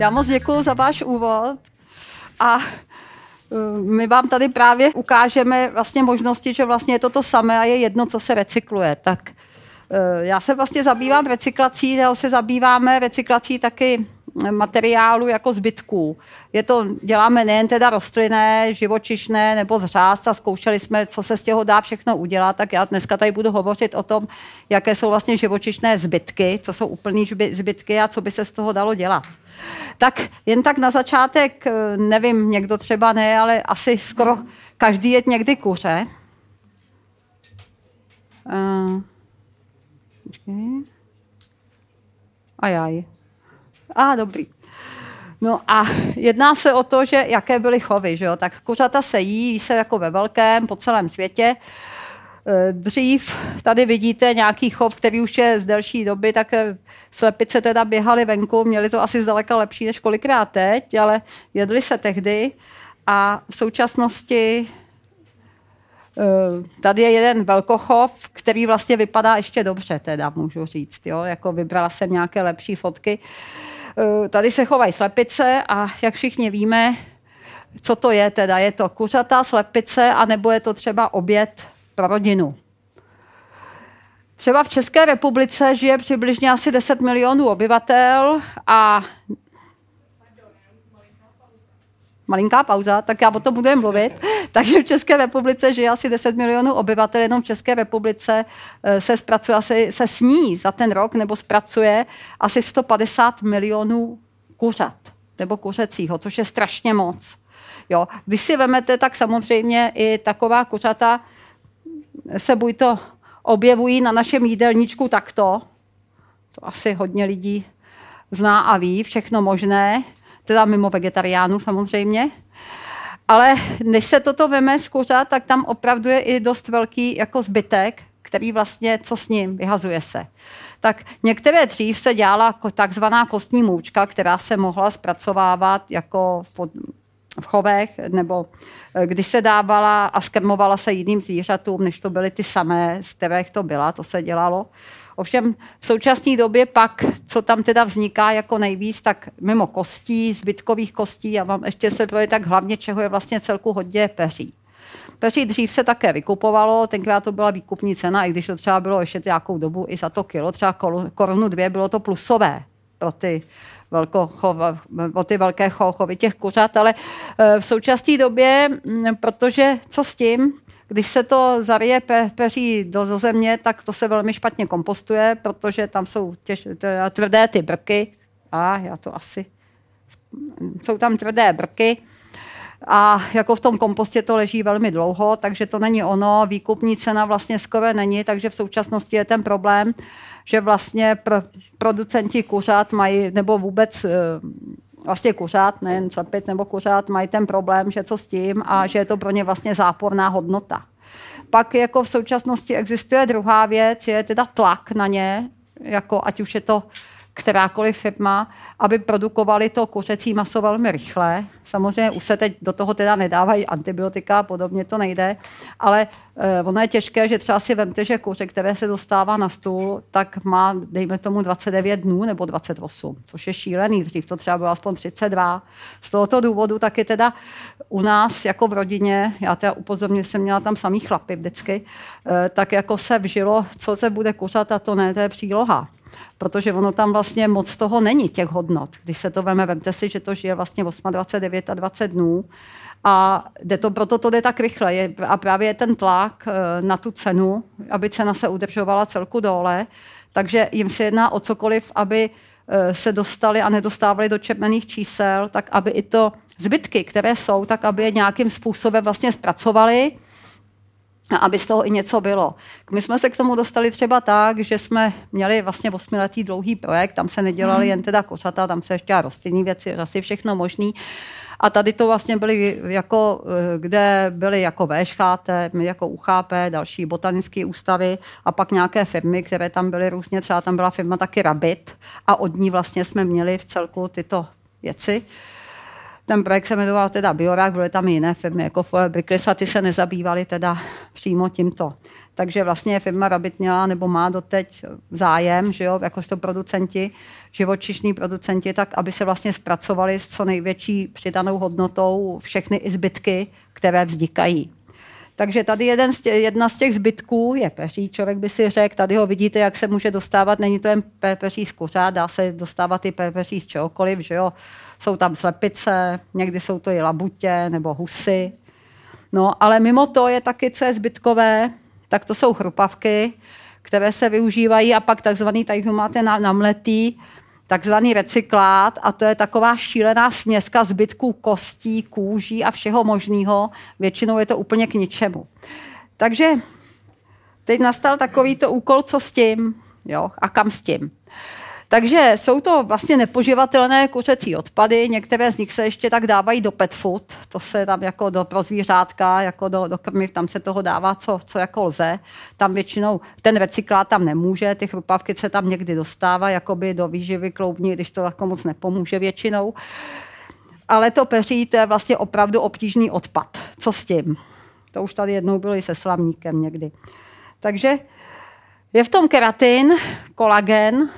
Já moc děkuji za váš úvod a uh, my vám tady právě ukážeme vlastně možnosti, že vlastně je to to samé a je jedno, co se recykluje. Tak uh, já se vlastně zabývám recyklací, se zabýváme recyklací taky materiálu jako zbytků. Je to, děláme nejen teda rostlinné, živočišné nebo zřást a zkoušeli jsme, co se z těho dá všechno udělat, tak já dneska tady budu hovořit o tom, jaké jsou vlastně živočišné zbytky, co jsou úplný zbytky a co by se z toho dalo dělat. Tak jen tak na začátek, eh, nevím, někdo třeba ne, ale asi skoro každý je někdy kuře. Uh, Ajaj. A ah, dobrý. No a jedná se o to, že jaké byly chovy, že jo? Tak kuřata se jí, jí se jako ve velkém po celém světě. Eh, dřív tady vidíte nějaký chov, který už je z delší doby, tak eh, slepice teda běhaly venku, měli to asi zdaleka lepší než kolikrát teď, ale jedli se tehdy a v současnosti eh, Tady je jeden velkochov, který vlastně vypadá ještě dobře, teda můžu říct. Jo? Jako vybrala jsem nějaké lepší fotky. Tady se chovají slepice a jak všichni víme, co to je teda? Je to kuřata, slepice, anebo je to třeba oběd pro rodinu. Třeba v České republice žije přibližně asi 10 milionů obyvatel a malinká pauza, tak já o tom budu mluvit. Takže v České republice žije asi 10 milionů obyvatel, jenom v České republice eh, se, zpracuje, asi, se sní za ten rok nebo zpracuje asi 150 milionů kuřat nebo kuřecího, což je strašně moc. Jo. Když si vemete, tak samozřejmě i taková kuřata se buď to objevují na našem jídelníčku takto, to asi hodně lidí zná a ví, všechno možné, teda mimo vegetariánů samozřejmě. Ale než se toto veme z kuřat, tak tam opravdu je i dost velký jako zbytek, který vlastně, co s ním, vyhazuje se. Tak některé dřív se dělala takzvaná kostní moučka, která se mohla zpracovávat jako v chovech, nebo eh, když se dávala a skrmovala se jiným zvířatům, než to byly ty samé, z kterých to byla, to se dělalo. Ovšem v současné době pak, co tam teda vzniká jako nejvíc, tak mimo kostí, zbytkových kostí, a vám ještě se to tak hlavně, čeho je vlastně celku hodně peří. Peří dřív se také vykupovalo, tenkrát to byla výkupní cena, i když to třeba bylo ještě nějakou dobu i za to kilo, třeba korunu dvě, bylo to plusové pro ty velkochov, o ty velké chovy těch kuřat, ale eh, v současné době, mm, protože co s tím, když se to zarije pe, peří do země, tak to se velmi špatně kompostuje, protože tam jsou těž, tvrdé ty brky. A já to asi... Jsou tam tvrdé brky. A jako v tom kompostě to leží velmi dlouho, takže to není ono. Výkupní cena vlastně skoro není, takže v současnosti je ten problém, že vlastně pro, producenti kuřat mají, nebo vůbec eh, vlastně kuřat, nejen slepic nebo kuřat, mají ten problém, že co s tím a že je to pro ně vlastně záporná hodnota. Pak jako v současnosti existuje druhá věc, je teda tlak na ně, jako ať už je to kterákoliv firma, aby produkovali to kuřecí maso velmi rychle. Samozřejmě už se teď do toho teda nedávají antibiotika, podobně to nejde, ale uh, ono je těžké, že třeba si vemte, že kuře, které se dostává na stůl, tak má, dejme tomu, 29 dnů nebo 28, což je šílený. Dřív to třeba bylo aspoň 32. Z tohoto důvodu taky teda u nás jako v rodině, já teda upozorňuji, jsem měla tam samý chlapy vždycky, uh, tak jako se vžilo, co se bude kuřat a to ne, to je příloha. Protože ono tam vlastně moc toho není, těch hodnot. Když se to veme, vemte si, že to žije vlastně 28, 20 dnů a jde to, proto to jde tak rychle. Je, a právě je ten tlak eh, na tu cenu, aby cena se udržovala celku dole, takže jim se jedná o cokoliv, aby eh, se dostali a nedostávali do červených čísel, tak aby i to zbytky, které jsou, tak aby je nějakým způsobem vlastně zpracovali a aby z toho i něco bylo. My jsme se k tomu dostali třeba tak, že jsme měli vlastně osmiletý dlouhý projekt, tam se nedělali hmm. jen teda kořata, tam se ještě rostlinní věci, asi všechno možný. A tady to vlastně byly jako, eh, kde byly jako VŠHT, jako UCHP, další botanické ústavy a pak nějaké firmy, které tam byly různě, třeba tam byla firma taky Rabbit a od ní vlastně jsme měli v celku tyto věci. Ten projekt se jmenoval teda Biorak, byly tam jiné firmy jako Brickless a ty se nezabývaly teda přímo tímto. Takže vlastně firma Rabbit měla nebo má doteď zájem, že jo, jakožto producenti, živočišní producenti, tak aby se vlastně zpracovali s co největší přidanou hodnotou všechny i zbytky, které vznikají. Takže tady jeden z tě, jedna z těch zbytků je peří, člověk by si řekl, tady ho vidíte, jak se může dostávat, není to jen peří z kuřát, dá se dostávat i peří z čehokoliv, že jo. Jsou tam slepice, někdy jsou to i labutě nebo husy. No, ale mimo to je taky, co je zbytkové, tak to jsou chrupavky, které se využívají a pak takzvaný, tady máte namletý, takzvaný recyklát a to je taková šílená směska zbytků kostí, kůží a všeho možného. Většinou je to úplně k ničemu. Takže teď nastal takovýto úkol, co s tím jo, a kam s tím. Takže jsou to vlastně nepoživatelné kuřecí odpady, některé z nich se ještě tak dávají do pet food, to se tam jako do, pro zvířátka, jako do, do krmiv, tam se toho dává, co, co jako lze. Tam většinou ten recyklát tam nemůže, ty chrupavky se tam někdy dostává, jakoby do výživy kloubní, když to jako moc nepomůže většinou. Ale to peří, to je vlastně opravdu obtížný odpad. Co s tím? To už tady jednou bylo i se slavníkem někdy. Takže je v tom keratin, kolagen,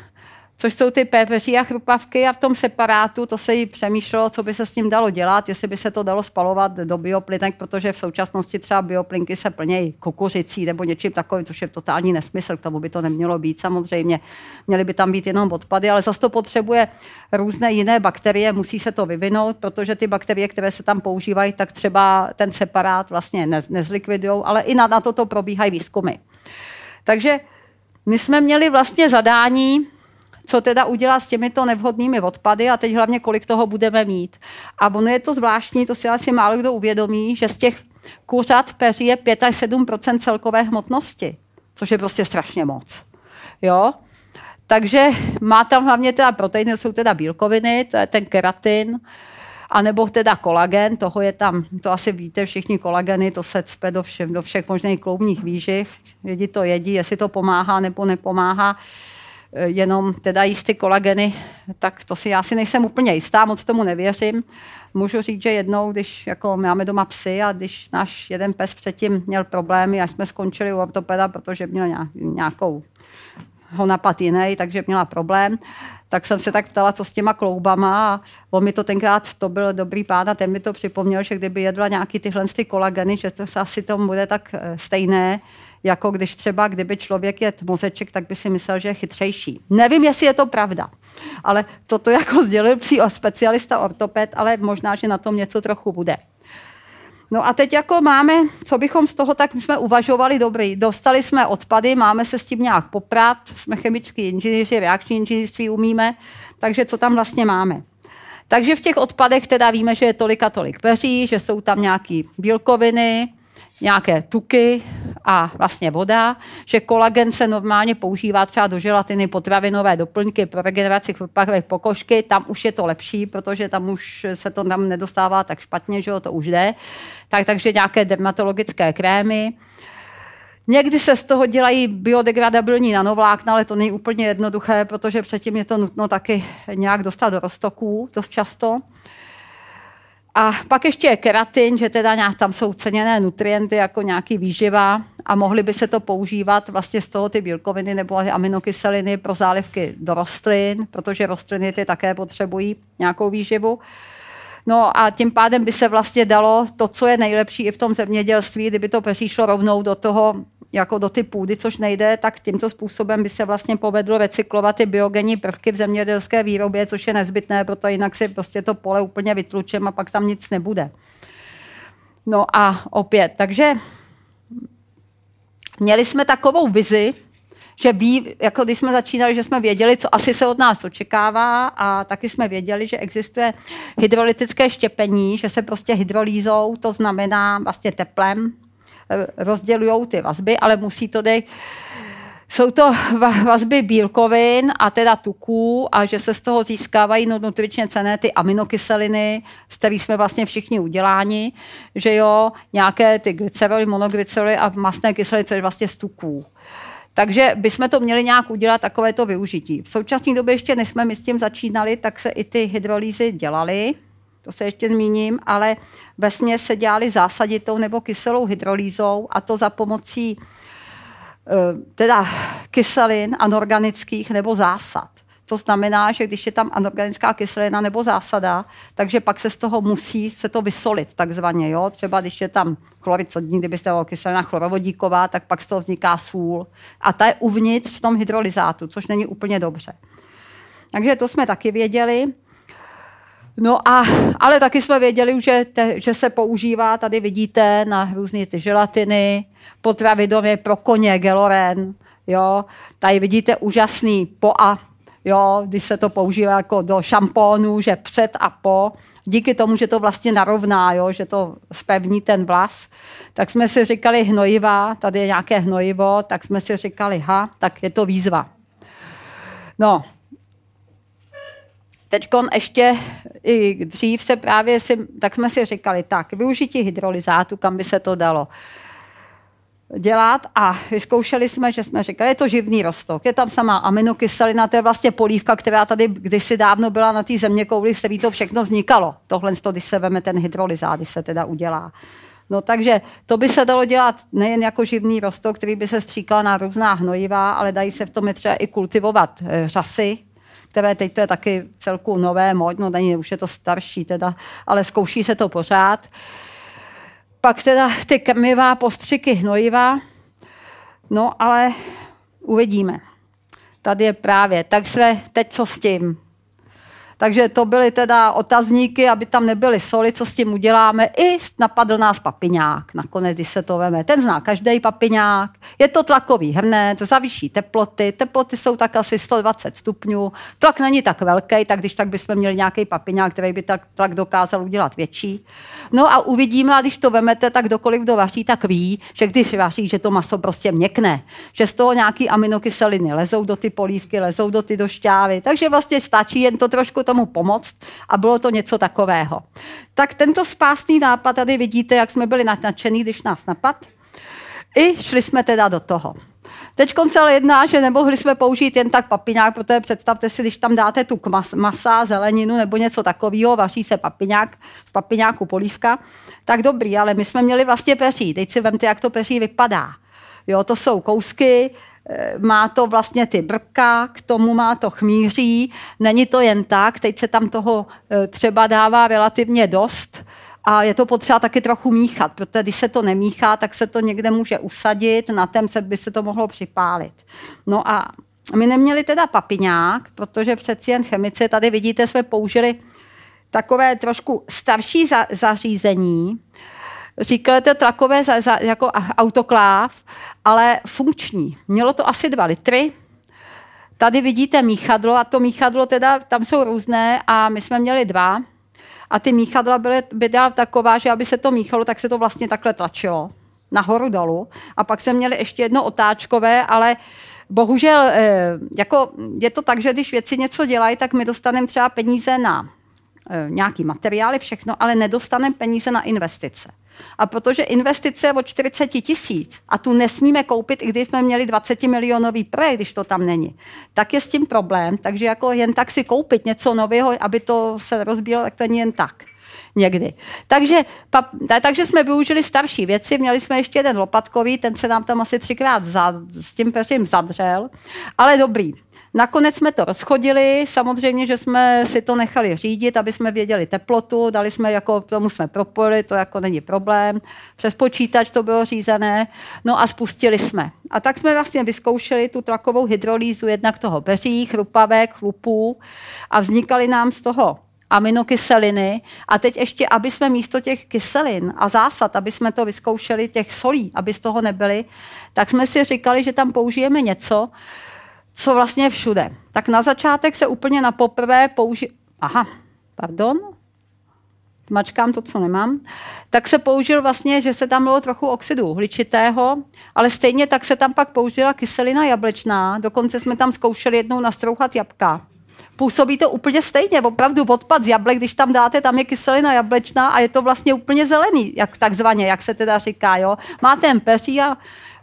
což jsou ty pepeří a chrupavky a v tom separátu to se jí přemýšlelo, co by se s tím dalo dělat, jestli by se to dalo spalovat do bioplynek, protože v současnosti třeba bioplynky se plnějí kukuřicí nebo něčím takovým, což je totální nesmysl, k tomu by to nemělo být samozřejmě. Měly by tam být jenom odpady, ale zase to potřebuje různé jiné bakterie, musí se to vyvinout, protože ty bakterie, které se tam používají, tak třeba ten separát vlastně nezlikvidují, ale i na, na toto probíhají výzkumy. Takže my jsme měli vlastně zadání co teda udělat s těmito nevhodnými odpady a teď hlavně, kolik toho budeme mít. A ono je to zvláštní, to si asi málo kdo uvědomí, že z těch kuřat peří je 5 až 7 celkové hmotnosti, což je prostě strašně moc. Jo? Takže má tam hlavně teda proteiny, jsou teda bílkoviny, to je ten keratin, a nebo teda kolagen, toho je tam, to asi víte všichni kolageny, to se cpe do, všem, do všech možných kloubních výživ, lidi to jedí, jestli to pomáhá nebo nepomáhá. Eh, jenom teda jisty kolageny, tak to si já si nejsem úplně jistá, moc tomu nevěřím. Můžu říct, že jednou, když jako máme doma psy a když náš jeden pes předtím měl problémy, až jsme skončili u ortopeda, protože měl nějakou ho napad jiný, takže měla problém, tak jsem se tak ptala, co s těma kloubama a on mi to tenkrát, to byl dobrý pán a ten mi to připomněl, že kdyby jedla nějaký tyhle ty kolageny, že to se asi tomu bude tak eh, stejné, jako když třeba, kdyby člověk je mozeček, tak by si myslel, že je chytřejší. Nevím, jestli je to pravda, ale toto jako sdělil psí specialista ortoped, ale možná, že na tom něco trochu bude. No a teď jako máme, co bychom z toho, tak jsme uvažovali dobrý. Dostali jsme odpady, máme se s tím nějak poprat, jsme chemičtí inženýři, reakční inženýrství umíme, takže co tam vlastně máme. Takže v těch odpadech teda víme, že je tolik a tolik peří, že jsou tam nějaké bílkoviny, nějaké tuky a vlastně voda, že kolagen se normálně používá třeba do želatiny, potravinové doplňky pro regeneraci chrupavek pokožky, tam už je to lepší, protože tam už se to tam nedostává tak špatně, že jo, to už jde. Tak, takže nějaké dermatologické krémy. Někdy se z toho dělají biodegradabilní nanovlákna, ale to není úplně jednoduché, protože předtím je to nutno taky nějak dostat do roztoků dost často. A pak ještě je keratin, že teda nějak tam jsou ceněné nutrienty jako nějaký výživa a mohly by se to používat vlastně z toho ty bílkoviny nebo aminokyseliny pro zálivky do rostlin, protože rostliny ty také potřebují nějakou výživu. No a tím pádem by se vlastně dalo to, co je nejlepší i v tom zemědělství, kdyby to přešlo rovnou do toho jako do ty půdy, což nejde, tak tímto způsobem by se vlastně povedlo recyklovat ty biogenní prvky v zemědělské výrobě, což je nezbytné, protože jinak si prostě to pole úplně vytlučem a pak tam nic nebude. No a opět, takže měli jsme takovou vizi, že ví, jako když jsme začínali, že jsme věděli, co asi se od nás očekává a taky jsme věděli, že existuje hydrolytické štěpení, že se prostě hydrolízou, to znamená vlastně teplem, rozdělují ty vazby, ale musí to dej, jsou to vazby bílkovin a teda tuků a že se z toho získávají nutričně cené ty aminokyseliny, z kterých jsme vlastně všichni uděláni, že jo, nějaké ty glyceroly, monoglyceroly a masné kyseliny, co je vlastně z tuků. Takže bychom to měli nějak udělat takovéto využití. V současné době ještě, než jsme my s tím začínali, tak se i ty hydrolýzy dělaly, to se ještě zmíním, ale ve se dělali zásaditou nebo kyselou hydrolýzou a to za pomocí eh, teda kyselin anorganických nebo zásad. To znamená, že když je tam anorganická kyselina nebo zásada, takže pak se z toho musí se to vysolit takzvaně. Jo? Třeba když je tam chlorid sodní, kdyby se kyselina chlorovodíková, tak pak z toho vzniká sůl. A ta je uvnitř v tom hydrolyzátu, což není úplně dobře. Takže to jsme taky věděli. No a, ale taky jsme věděli, že, te, že se používá, tady vidíte, na různé ty želatiny, potravinově pro koně, geloren, jo. Tady vidíte úžasný poa, jo, když se to používá jako do šampónu, že před a po, díky tomu, že to vlastně narovná, jo, že to spevní ten vlas, tak jsme si říkali hnojiva, tady je nějaké hnojivo, tak jsme si říkali, ha, tak je to výzva. No, Teď ještě i dřív se právě si, tak jsme si říkali, tak využití hydrolyzátu, kam by se to dalo dělat a vyzkoušeli jsme, že jsme říkali, je to živný rostok, je tam sama aminokyselina, to je vlastně polívka, která tady kdysi dávno byla na té země kouli, se ví to všechno vznikalo. Tohle, když se veme ten hydrolyzát, když se teda udělá. No takže to by se dalo dělat nejen jako živný rostok, který by se stříkal na různá hnojiva, ale dají se v tom třeba i kultivovat eh, řasy, které teď to je taky celku nové, no není, už je to starší teda, ale zkouší se to pořád. Pak teda ty krmivá postřiky hnojiva, no ale uvidíme. Tady je právě, takže teď co s tím? Takže to byly teda otazníky, aby tam nebyly soli, co s tím uděláme. I napadl nás papiňák, nakonec, když se to veme. Ten zná každý papiňák. Je to tlakový hrnec, za vyšší teploty. Teploty jsou tak asi 120 stupňů. Tlak není tak velký, tak když tak bychom měli nějaký papiňák, který by tak tlak dokázal udělat větší. No a uvidíme, a když to vemete, tak kdokoliv kdo vaří, tak ví, že když vaří, že to maso prostě měkne. Že z toho nějaký aminokyseliny lezou do ty polívky, lezou do ty došťávy. Takže vlastně stačí jen to trošku tomu pomoct a bylo to něco takového. Tak tento spásný nápad tady vidíte, jak jsme byli nadšený, když nás napad. I šli jsme teda do toho. Teď ale jedná, že nemohli jsme použít jen tak papiňák, protože představte si, když tam dáte tu mas, masa, zeleninu nebo něco takového, vaří se papiňák, v papiňáku polívka, tak dobrý, ale my jsme měli vlastně peří. Teď si vemte, jak to peří vypadá. Jo, to jsou kousky, má to vlastně ty brka, k tomu má to chmíří. Není to jen tak, teď se tam toho eh, třeba dává relativně dost, a je to potřeba taky trochu míchat, protože když se to nemíchá, tak se to někde může usadit, na ten se by se to mohlo připálit. No a my neměli teda papiňák, protože přeci jen chemici, tady vidíte, jsme použili takové trošku starší za, zařízení, říkali to tlakové za, za, jako autokláv, ale funkční. Mělo to asi dva litry. Tady vidíte míchadlo a to míchadlo teda, tam jsou různé a my jsme měli dva. A ty míchadla byly, byla taková, že aby se to míchalo, tak se to vlastně takhle tlačilo nahoru dolů. A pak jsme měli ještě jedno otáčkové, ale bohužel eh, jako je to tak, že když věci něco dělají, tak my dostaneme třeba peníze na eh, nějaký materiály, všechno, ale nedostaneme peníze na investice. A protože investice je o 40 tisíc a tu nesmíme koupit, i když jsme měli 20 milionový projekt, když to tam není, tak je s tím problém. Takže jako jen tak si koupit něco nového, aby to se rozbílo, tak to není jen tak někdy. Takže, pa, takže jsme využili starší věci, měli jsme ještě jeden lopatkový, ten se nám tam asi třikrát za, s tím peřím zadřel, ale dobrý. Nakonec jsme to rozchodili, samozřejmě, že jsme si to nechali řídit, aby jsme věděli teplotu, dali jsme jako, tomu jsme propojili, to jako není problém. Přes počítač to bylo řízené, no a spustili jsme. A tak jsme vlastně vyzkoušeli tu tlakovou hydrolýzu jednak toho beří, chrupavek, chlupů a vznikaly nám z toho aminokyseliny a teď ještě, aby jsme místo těch kyselin a zásad, aby jsme to vyzkoušeli, těch solí, aby z toho nebyly, tak jsme si říkali, že tam použijeme něco, co vlastně všude. Tak na začátek se úplně na poprvé použije... Aha, pardon, mačkám to, co nemám, tak se použil vlastně, že se tam bylo trochu oxidu hličitého, ale stejně tak se tam pak použila kyselina jablečná, dokonce jsme tam zkoušeli jednou nastrouchat jabka. Působí to úplně stejně, opravdu odpad z jablek, když tam dáte, tam je kyselina jablečná a je to vlastně úplně zelený, jak takzvaně, jak se teda říká. Jo? Máte peří a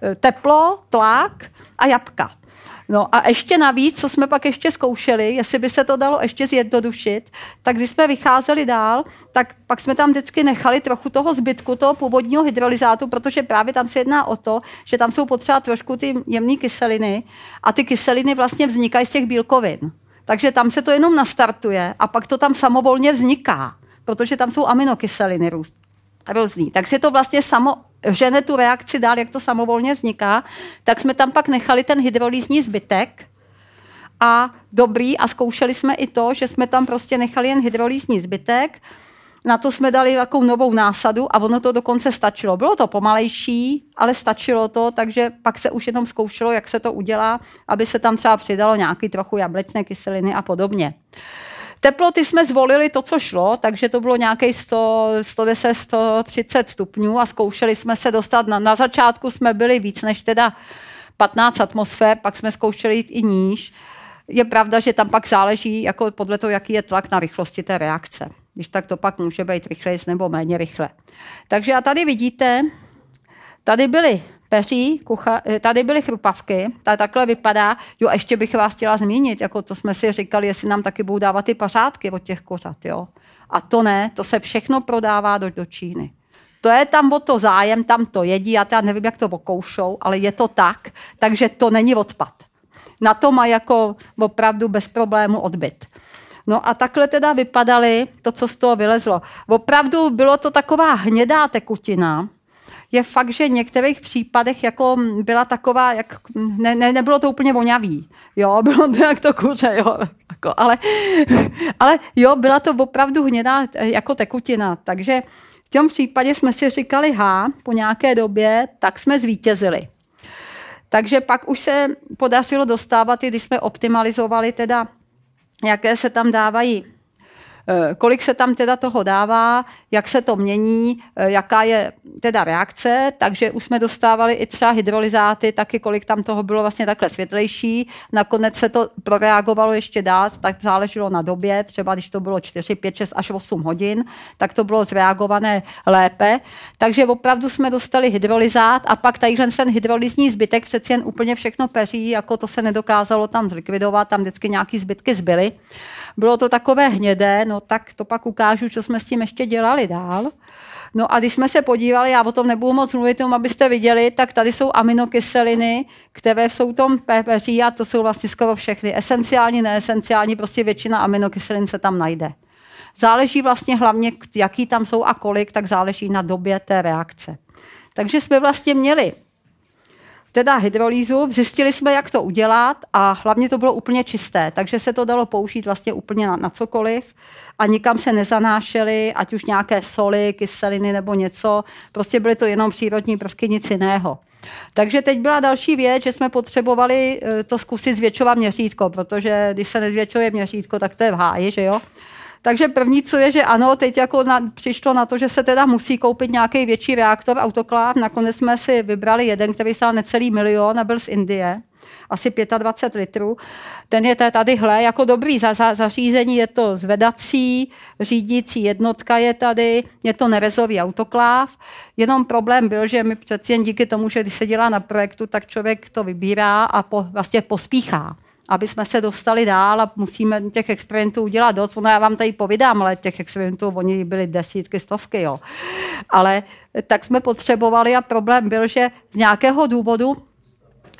e, teplo, tlak a jabka. No a ještě navíc, co jsme pak ještě zkoušeli, jestli by se to dalo ještě zjednodušit, tak když jsme vycházeli dál, tak pak jsme tam vždycky nechali trochu toho zbytku, toho původního hydrolyzátu, protože právě tam se jedná o to, že tam jsou potřeba trošku ty jemné kyseliny a ty kyseliny vlastně vznikají z těch bílkovin. Takže tam se to jenom nastartuje a pak to tam samovolně vzniká, protože tam jsou aminokyseliny růst, různý. Tak si to vlastně samo žene tu reakci dál, jak to samovolně vzniká, tak jsme tam pak nechali ten hydrolýzní zbytek a dobrý a zkoušeli jsme i to, že jsme tam prostě nechali jen hydrolýzní zbytek, na to jsme dali takovou novou násadu a ono to dokonce stačilo. Bylo to pomalejší, ale stačilo to, takže pak se už jenom zkoušelo, jak se to udělá, aby se tam třeba přidalo nějaký trochu jablečné kyseliny a podobně. Teploty jsme zvolili to, co šlo, takže to bylo nějaké 100, 110, 130 stupňů a zkoušeli jsme se dostat. Na, na začátku jsme byli víc než teda 15 atmosfér, pak jsme zkoušeli jít i níž. Je pravda, že tam pak záleží jako podle toho, jaký je tlak na rychlosti té reakce. Když tak to pak může být rychleji nebo méně rychle. Takže a tady vidíte, tady byly peří, kucha, eh, tady byly chrupavky, ta takhle vypadá. Jo, ještě bych vás chtěla zmínit, jako to jsme si říkali, jestli nám taky budou dávat ty pařádky od těch kořat, jo. A to ne, to se všechno prodává do, do Číny. To je tam o to zájem, tam to jedí, já teda nevím, jak to okoušou, ale je to tak, takže to není odpad. Na to má jako opravdu bez problému odbyt. No a takhle teda vypadaly to, co z toho vylezlo. Opravdu bylo to taková hnědá tekutina, je fakt, že v některých případech jako byla taková, jak, ne, ne, nebylo to úplně vonavý, jo, bylo to jak to kuře, jo, jako, ale, ale jo, byla to opravdu hnědá jako tekutina, takže v tom případě jsme si říkali ha, po nějaké době, tak jsme zvítězili. Takže pak už se podařilo dostávat, i když jsme optimalizovali teda, jaké se tam dávají Eh, kolik se tam teda toho dává, jak se to mění, eh, jaká je teda reakce, takže už jsme dostávali i třeba hydrolyzáty, taky kolik tam toho bylo vlastně takhle světlejší. Nakonec se to proreagovalo ještě dál, tak záleželo na době, třeba když to bylo 4, 5, 6 až 8 hodin, tak to bylo zreagované lépe. Takže opravdu jsme dostali hydrolyzát a pak tadyhle ten hydrolyzní zbytek přeci jen úplně všechno peří, jako to se nedokázalo tam zlikvidovat, tam vždycky nějaký zbytky zbyly. Bylo to takové hnědé, no tak to pak ukážu, co jsme s tím ještě dělali dál. No a když jsme se podívali, já o tom nebudu moc mluvit, tomu, abyste viděli, tak tady jsou aminokyseliny, které jsou tom peří a to jsou vlastně skoro všechny. Esenciální, neesenciální, prostě většina aminokyselin se tam najde. Záleží vlastně hlavně, jaký tam jsou a kolik, tak záleží na době té reakce. Takže jsme vlastně měli teda hydrolýzu, zjistili jsme, jak to udělat a hlavně to bylo úplně čisté, takže se to dalo použít vlastně úplně na, na cokoliv a nikam se nezanášely, ať už nějaké soli, kyseliny nebo něco, prostě byly to jenom přírodní prvky, nic jiného. Takže teď byla další věc, že jsme potřebovali eh, to zkusit zvětšovat měřítko, protože když se nezvětšuje měřítko, tak to je v háji, že jo? Takže první, co je, že ano, teď jako na, přišlo na to, že se teda musí koupit nějaký větší reaktor, autokláv. Nakonec jsme si vybrali jeden, který stál necelý milion a byl z Indie asi 25 litrů. Ten je tady hle, jako dobrý za, za, zařízení, je to zvedací, řídící jednotka je tady, je to nerezový autokláv. Jenom problém byl, že mi přeci jen díky tomu, že když se dělá na projektu, tak člověk to vybírá a po, vlastně pospíchá aby jsme se dostali dál a musíme těch experimentů udělat dost. Ono já vám tady povídám, ale těch experimentů, oni byly desítky, stovky, jo. Ale tak jsme potřebovali a problém byl, že z nějakého důvodu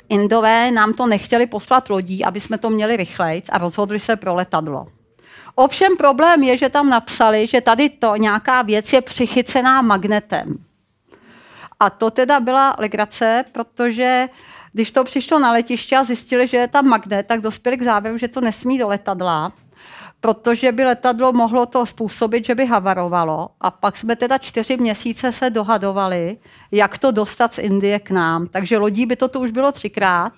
Indové nám to nechtěli poslat lodí, aby jsme to měli rychleji a rozhodli se pro letadlo. Ovšem problém je, že tam napsali, že tady to nějaká věc je přichycená magnetem. A to teda byla legrace, protože když to přišlo na letiště a zjistili, že je tam magnet, tak dospěli k závěru, že to nesmí do letadla protože by letadlo mohlo to způsobit, že by havarovalo. A pak jsme teda čtyři měsíce se dohadovali, jak to dostat z Indie k nám. Takže lodí by to tu už bylo třikrát,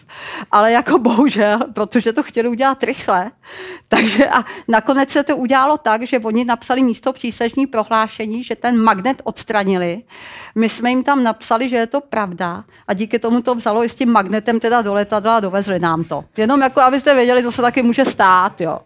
ale jako bohužel, protože to chtěli udělat rychle. Takže a nakonec se to udělalo tak, že oni napsali místo přísežní prohlášení, že ten magnet odstranili. My jsme jim tam napsali, že je to pravda a díky tomu to vzalo i s tím magnetem teda do letadla a dovezli nám to. Jenom jako abyste věděli, co se taky může stát. Jo.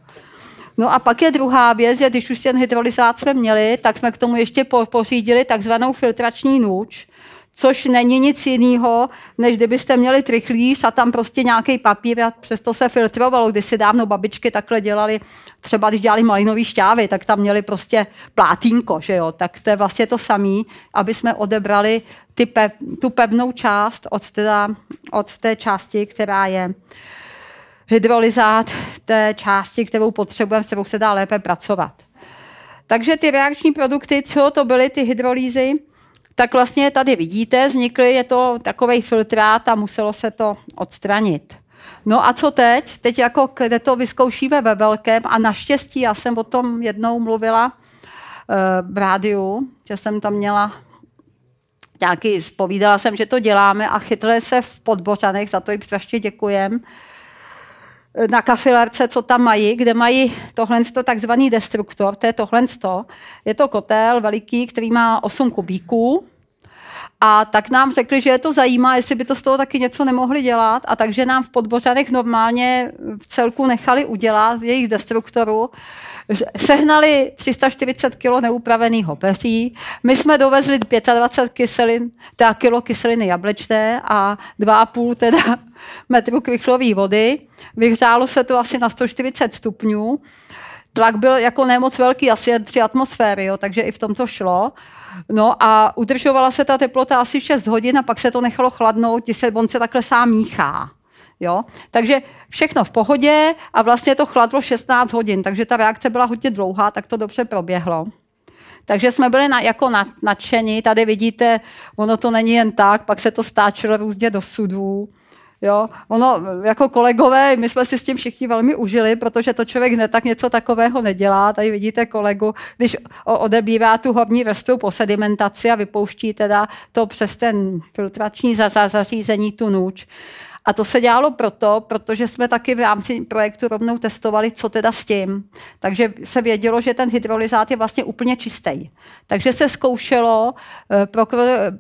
No a pak je druhá věc, že když už ten hydrolyzát jsme měli, tak jsme k tomu ještě pořídili takzvanou filtrační nůč, což není nic jiného, než kdybyste měli trychlíř a tam prostě nějaký papír a přesto se filtrovalo. Když si dávno babičky takhle dělali, třeba když dělali malinový šťávy, tak tam měli prostě plátínko, že jo, tak to je vlastně to samé, aby jsme odebrali ty pe, tu pevnou část od, teda, od té části, která je hydrolyzát té části, kterou potřebujeme, s kterou se dá lépe pracovat. Takže ty reakční produkty, co to byly ty hydrolýzy, tak vlastně tady vidíte, vznikly, je to takový filtrát a muselo se to odstranit. No a co teď? Teď jako, kde to vyzkoušíme ve velkém a naštěstí, já jsem o tom jednou mluvila uh, v rádiu, že jsem tam měla nějaký, spovídala jsem, že to děláme a chytli se v Podbořanech, za to jim strašně děkujem, na kafilerce, co tam mají, kde mají tohle takzvaný destruktor, to je tohle. Je to kotel veliký, který má 8 kubíků, a tak nám řekli, že je to zajímá, jestli by to z toho taky něco nemohli dělat. A takže nám v Podbořanech normálně v celku nechali udělat v jejich destruktoru. Sehnali 340 kg neupraveného peří. My jsme dovezli 25 kyselin, teda kilo kyseliny jablečné a 2,5 teda metru krychlové vody. Vyhřálo se to asi na 140 stupňů. Tlak byl jako nemoc velký, asi 3 atmosféry, jo, takže i v tom to šlo. No a udržovala se ta teplota asi 6 hodin a pak se to nechalo chladnout, se, on se takhle sám míchá. Jo? Takže všechno v pohodě a vlastně to chladlo 16 hodin, takže ta reakce byla hodně dlouhá, tak to dobře proběhlo. Takže jsme byli na, jako nadšení, tady vidíte, ono to není jen tak, pak se to stáčelo různě do sudů. Jo, ono, jako kolegové, my jsme si s tím všichni velmi užili, protože to člověk ne tak něco takového nedělá. Tady vidíte kolegu, když odebírá tu horní vrstvu po sedimentaci a vypouští teda to přes ten filtrační zařízení, tu nůč. A to se dělalo proto, protože jsme taky v rámci projektu rovnou testovali, co teda s tím. Takže se vědělo, že ten hydrolyzát je vlastně úplně čistý. Takže se zkoušelo eh, pro,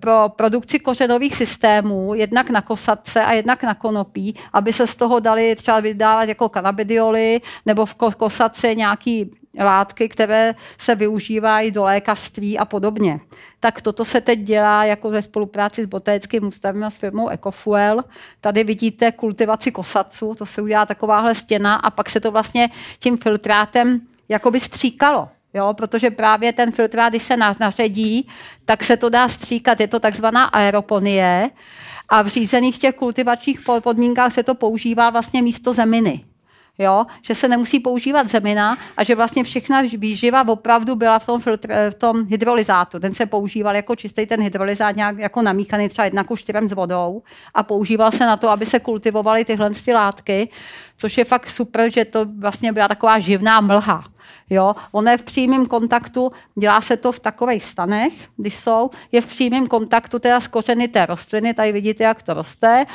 pro produkci kořenových systémů, jednak na kosatce a jednak na konopí, aby se z toho dali třeba vydávat jako kanabidioly nebo v kosatce nějaký látky, které se využívají do lékařství a podobně. Tak toto se teď dělá jako ve spolupráci s botanickým ústavem a s firmou Ecofuel. Tady vidíte kultivaci kosaců, to se udělá takováhle stěna a pak se to vlastně tím filtrátem jakoby stříkalo. Jo, protože právě ten filtrát, když se naředí, tak se to dá stříkat. Je to takzvaná aeroponie a v řízených těch kultivačních podmínkách se to používá vlastně místo zeminy jo? že se nemusí používat zemina a že vlastně všechna výživa opravdu byla v tom, filtr, v tom hydrolyzátu. Ten se používal jako čistý ten hydrolyzát nějak jako namíchaný třeba jedna ku čtyřem s vodou a používal se na to, aby se kultivovaly tyhle ty látky, což je fakt super, že to vlastně byla taková živná mlha. Jo, on je v přímém kontaktu, dělá se to v takových stanech, když jsou, je v přímém kontaktu teda s kořeny té rostliny, tady vidíte, jak to roste.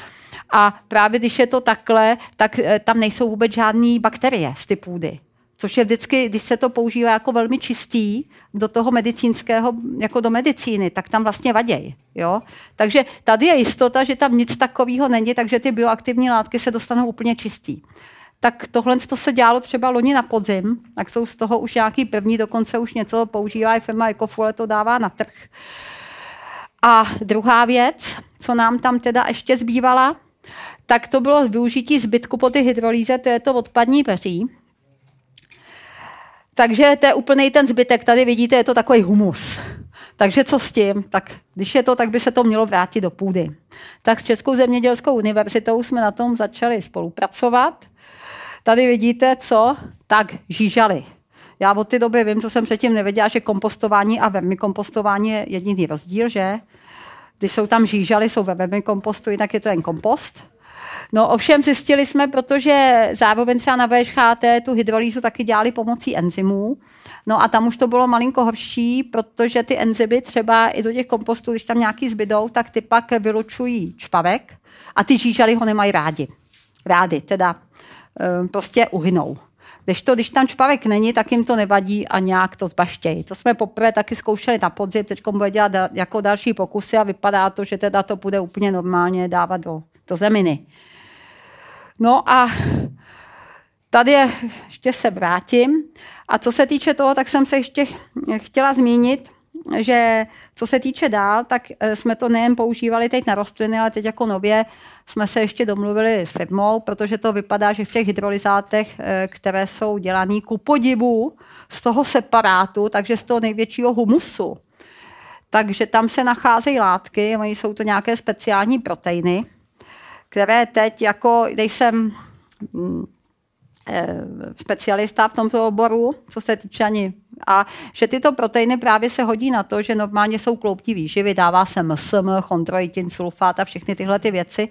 A právě když je to takhle, tak eh, tam nejsou vůbec žádné bakterie z ty půdy. Což je vždycky, když se to používá jako velmi čistý do toho medicínského, jako do medicíny, tak tam vlastně vaděj. Jo? Takže tady je jistota, že tam nic takového není, takže ty bioaktivní látky se dostanou úplně čistý tak tohle to se dělalo třeba loni na podzim, tak jsou z toho už nějaký první, dokonce už něco používá i firma Ecofule, to dává na trh. A druhá věc, co nám tam teda ještě zbývala, tak to bylo využití zbytku po ty hydrolíze, to je to odpadní peří. Takže to je úplný ten zbytek, tady vidíte, je to takový humus. Takže co s tím? Tak když je to, tak by se to mělo vrátit do půdy. Tak s Českou zemědělskou univerzitou jsme na tom začali spolupracovat. Tady vidíte, co? Tak žížali. Já od té doby vím, co jsem předtím nevěděla, že kompostování a vermikompostování je jediný rozdíl, že? Když jsou tam žížaly, jsou ve vermikompostu, tak je to jen kompost. No ovšem zjistili jsme, protože zároveň třeba na VŠHT tu hydrolýzu taky dělali pomocí enzymů, No a tam už to bylo malinko horší, protože ty enzymy třeba i do těch kompostů, když tam nějaký zbydou, tak ty pak vylučují čpavek a ty žížaly ho nemají rádi. Rádi, teda eh, prostě uhynou. Když to, když tam čpavek není, tak jim to nevadí a nějak to zbaštějí. To jsme poprvé taky zkoušeli na podzim, teď bude dělat jako další pokusy a vypadá to, že teda to bude úplně normálně dávat do, do zeminy. No a tady je, ještě se vrátím. A co se týče toho, tak jsem se ještě chtěla zmínit, že co se týče dál, tak eh, jsme to nejen používali teď na rostliny, ale teď jako nově jsme se ještě domluvili s firmou, protože to vypadá, že v těch hydrolyzátech, eh, které jsou dělané ku podivu z toho separátu, takže z toho největšího humusu, takže tam se nacházejí látky, oni jsou to nějaké speciální proteiny, které teď jako nejsem mm, Eh, specialista v tomto oboru, co se týče ani a že tyto proteiny právě se hodí na to, že normálně jsou kloubtí výživy, dává se MSM, chondroitin, sulfát a všechny tyhle ty věci,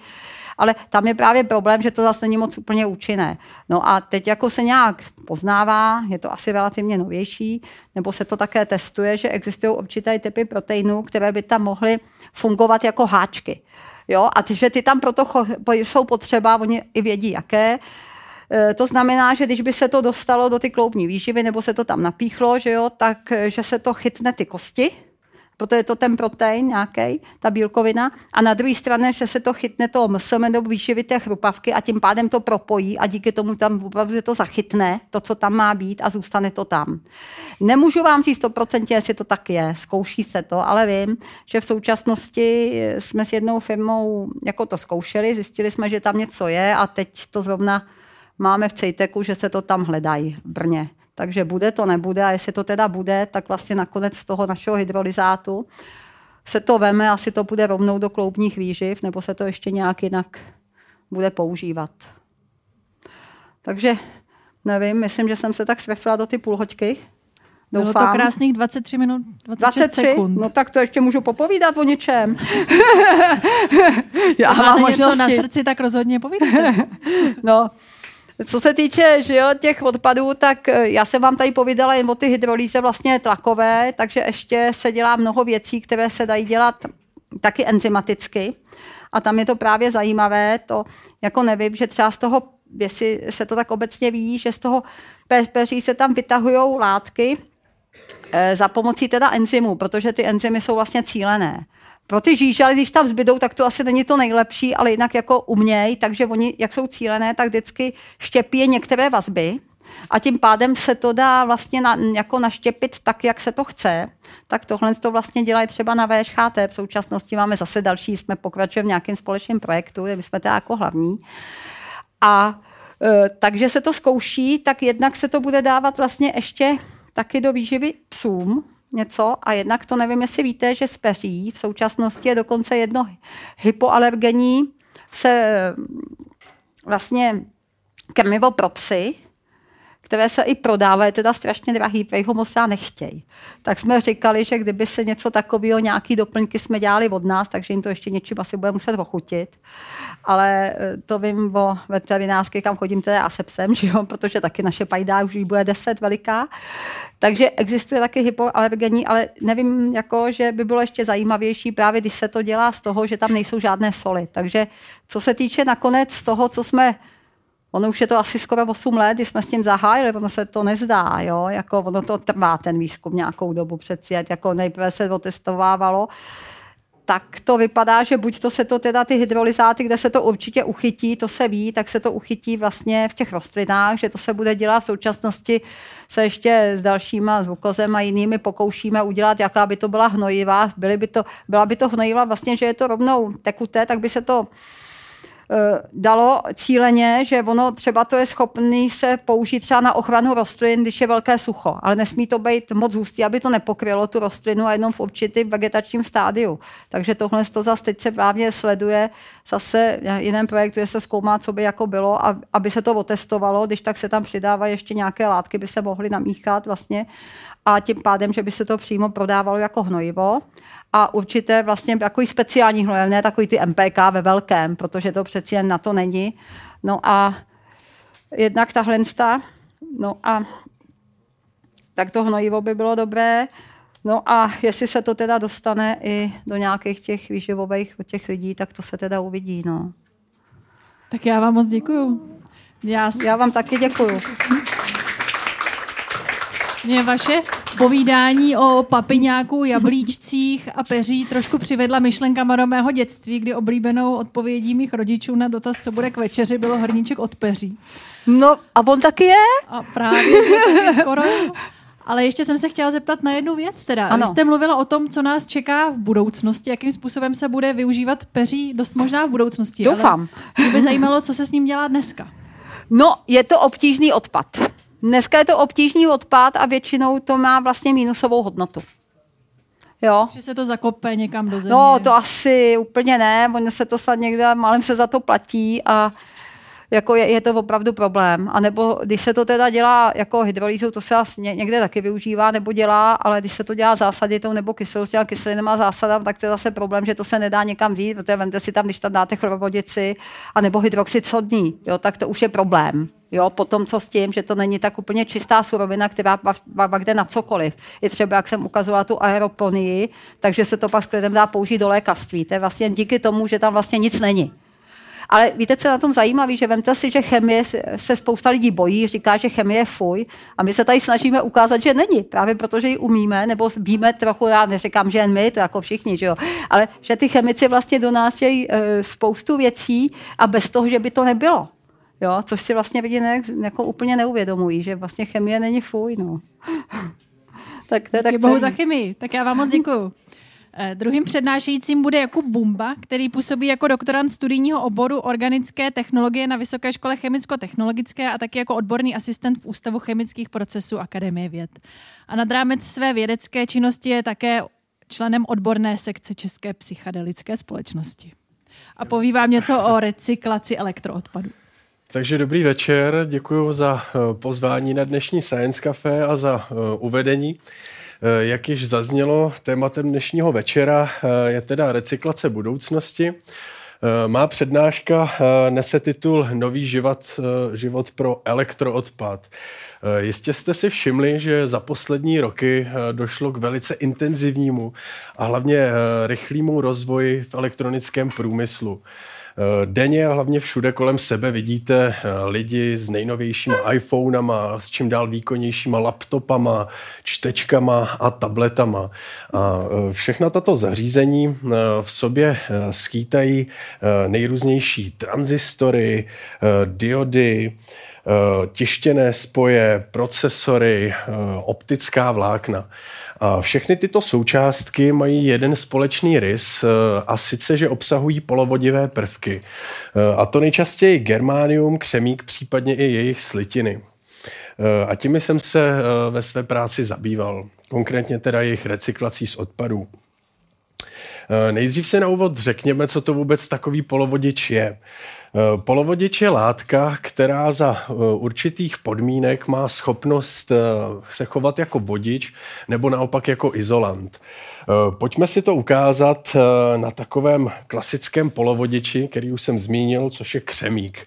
ale tam je právě problém, že to zase není moc úplně účinné. No a teď jako se nějak poznává, je to asi relativně novější, nebo se to také testuje, že existují určité typy proteinů, které by tam mohly fungovat jako háčky. Jo, a ty, že ty tam proto jsou potřeba, oni i vědí, jaké, Eh, to znamená, že když by se to dostalo do ty kloubní výživy nebo se to tam napíchlo, že jo, tak eh, že se to chytne ty kosti, proto je to ten protein nějaký, ta bílkovina, a na druhé straně, že se to chytne to MSM nebo výživy té chrupavky a tím pádem to propojí a díky tomu tam opravdu to zachytne, to, co tam má být a zůstane to tam. Nemůžu vám říct 100%, jestli to tak je, zkouší se to, ale vím, že v současnosti jsme s jednou firmou jako to zkoušeli, zjistili jsme, že tam něco je a teď to zrovna máme v Cejteku, že se to tam hledají v Brně. Takže bude to, nebude a jestli to teda bude, tak vlastně nakonec z toho našeho hydrolyzátu se to veme, asi to bude rovnou do kloubních výživ, nebo se to ještě nějak jinak bude používat. Takže nevím, myslím, že jsem se tak svefla do ty půlhoďky. Doufám. Bylo to krásných 23 minut, 26 23? sekund. No tak to ještě můžu popovídat o něčem. Já máte něco na srdci, tak rozhodně povídejte. no, co se týče že jo, těch odpadů, tak eh, já jsem vám tady povídala jen o ty hydrolýze vlastně tlakové, takže ještě se dělá mnoho věcí, které se dají dělat taky enzymaticky. A tam je to právě zajímavé, to jako nevím, že třeba z toho, jestli se to tak obecně ví, že z toho peří se tam vytahují látky e, za pomocí teda enzymů, protože ty enzymy jsou vlastně cílené. Pro ty žížaly, když tam zbydou, tak to asi není to nejlepší, ale jinak jako uměj, takže oni, jak jsou cílené, tak vždycky štěpí některé vazby a tím pádem se to dá vlastně na, jako naštěpit tak, jak se to chce. Tak tohle to vlastně dělají třeba na VŠHT. V současnosti máme zase další, jsme pokračujeme v nějakém společném projektu, kde my jsme to jako hlavní. A e, takže se to zkouší, tak jednak se to bude dávat vlastně ještě taky do výživy psům, něco a jednak to nevím, jestli víte, že z peří v současnosti je dokonce jedno hypoalergení se vlastně krmivo pro psy, které se i prodávají, teda strašně drahý, prej ho moc nechtějí. Tak jsme říkali, že kdyby se něco takového, nějaký doplňky jsme dělali od nás, takže jim to ještě něčím asi bude muset ochutit. Ale eh, to vím o veterinářky, kam chodím teda a se psem, že jo, protože taky naše pajda už bude 10 veliká. Takže existuje taky hypoalergení, ale nevím, jako, že by bylo ještě zajímavější právě, když se to dělá z toho, že tam nejsou žádné soli. Takže co se týče nakonec toho, co jsme Ono už je to asi skoro 8 let, kdy jsme s tím zahájili, ono se to nezdá, jo? Jako ono to trvá ten výzkum nějakou dobu přeci, jako nejprve se to testovávalo, tak to vypadá, že buď to se to teda ty hydrolyzáty, kde se to určitě uchytí, to se ví, tak se to uchytí vlastně v těch rostlinách, že to se bude dělat v současnosti se ještě s dalšíma zvukozem a jinými pokoušíme udělat, jaká by to byla hnojivá. Byly by to, byla by to hnojiva vlastně, že je to rovnou tekuté, tak by se to dalo cíleně, že ono třeba to je schopný se použít třeba na ochranu rostlin, když je velké sucho, ale nesmí to být moc hustý, aby to nepokrylo tu rostlinu a jenom v určitém vegetačním stádiu. Takže tohle to zase teď se právě sleduje zase jiném projektu, kde se zkoumá, co by jako bylo, aby se to otestovalo, když tak se tam přidávají ještě nějaké látky, by se mohly namíchat vlastně a tím pádem, že by se to přímo prodávalo jako hnojivo a určité vlastně takový speciální hnojiv, ne takový ty MPK ve velkém, protože to přeci jen na to není. No a jednak tahle no a tak to hnojivo by bylo dobré. No a jestli se to teda dostane i do nějakých těch výživových těch lidí, tak to se teda uvidí. No. Tak já vám moc děkuju. Já, s... já vám taky děkuju. Mě vaše povídání o papiňáku, jablíčcích a peří trošku přivedla myšlenkama do mého dětství, kdy oblíbenou odpovědí mých rodičů na dotaz, co bude k večeři, bylo hrníček od peří. No a on taky je? A právě, taky skoro. Ale ještě jsem se chtěla zeptat na jednu věc. Teda. Ano. Vy jste mluvila o tom, co nás čeká v budoucnosti, jakým způsobem se bude využívat peří dost možná v budoucnosti. Doufám. Ale mě by zajímalo, co se s ním dělá dneska. No, je to obtížný odpad. Dneska je to obtížný odpad a většinou to má vlastně mínusovou hodnotu. Jo. Že se to zakope někam do země. No, to asi úplně ne, ono se to snad někde, malým se za to platí a jako je, je to opravdu problém. A nebo když se to teda dělá jako hydrolýzou, to se někde taky využívá nebo dělá, ale když se to dělá zásaditou nebo kyselostí a kyselina zásadám, tak to je zase problém, že to se nedá někam vzít, protože vemte si tam, když tam dáte chlorovodici a nebo hydroxid sodný, jo, tak to už je problém. Jo, potom co s tím, že to není tak úplně čistá surovina, která pak jde na cokoliv. Je třeba, jak jsem ukazovala tu aeroponii, takže se to pak s klidem dá použít do lékařství. To je vlastně díky tomu, že tam vlastně nic není. Ale víte, co je na tom zajímavé, že vemte si, že chemie se spousta lidí bojí, říká, že chemie je fuj. A my se tady snažíme ukázat, že není. Právě protože ji umíme, nebo víme trochu, já neříkám, že jen my, to jako všichni, že jo. Ale že ty chemici vlastně donášejí e, spoustu věcí a bez toho, že by to nebylo. Jo, což si vlastně lidi ne, jako úplně neuvědomují, že vlastně chemie není fuj. No. tak to je tak bohu za chemii. Tak já vám moc děkuju. Eh, druhým přednášejícím bude Jakub Bumba, který působí jako doktorant studijního oboru organické technologie na Vysoké škole chemicko-technologické a taky jako odborný asistent v Ústavu chemických procesů Akademie věd. A nad rámec své vědecké činnosti je také členem odborné sekce České psychedelické společnosti. A poví vám něco o recyklaci elektroodpadu. Takže dobrý večer, děkuji za eh, pozvání na dnešní Science Café a za eh, uvedení. Eh, jak již zaznělo, tématem dnešního večera eh, je teda recyklace budoucnosti. Eh, má přednáška nese titul Nový život, život pro elektroodpad. Jistě jste si všimli, že za poslední roky došlo k velice intenzivnímu a hlavně rychlému rozvoji v elektronickém průmyslu. Eh, denně a hlavně všude kolem sebe vidíte eh, lidi s nejnovějšíma iPhonama, s čím dál výkonnějšíma laptopama, čtečkama a tabletama. A eh, všechna tato zařízení v sobě skýtají nejrůznější transistory, diody, tištěné spoje, procesory, optická vlákna. Všechny tyto součástky mají jeden společný rys, eh, a sice, že obsahují polovodivé prvky. Eh, a to nejčastěji germánium, křemík, případně i jejich slitiny. Eh, a těmi jsem se ve své práci zabýval, konkrétně teda jejich recyklací z odpadů. Nejdřív se na úvod řekněme, co to vůbec takový polovodič je. Eh, polovodič je látka, která za eh, určitých podmínek má schopnost eh, se chovat jako vodič nebo naopak jako izolant. Pojďme si to ukázat na takovém klasickém polovodiči, který už jsem zmínil, což je křemík.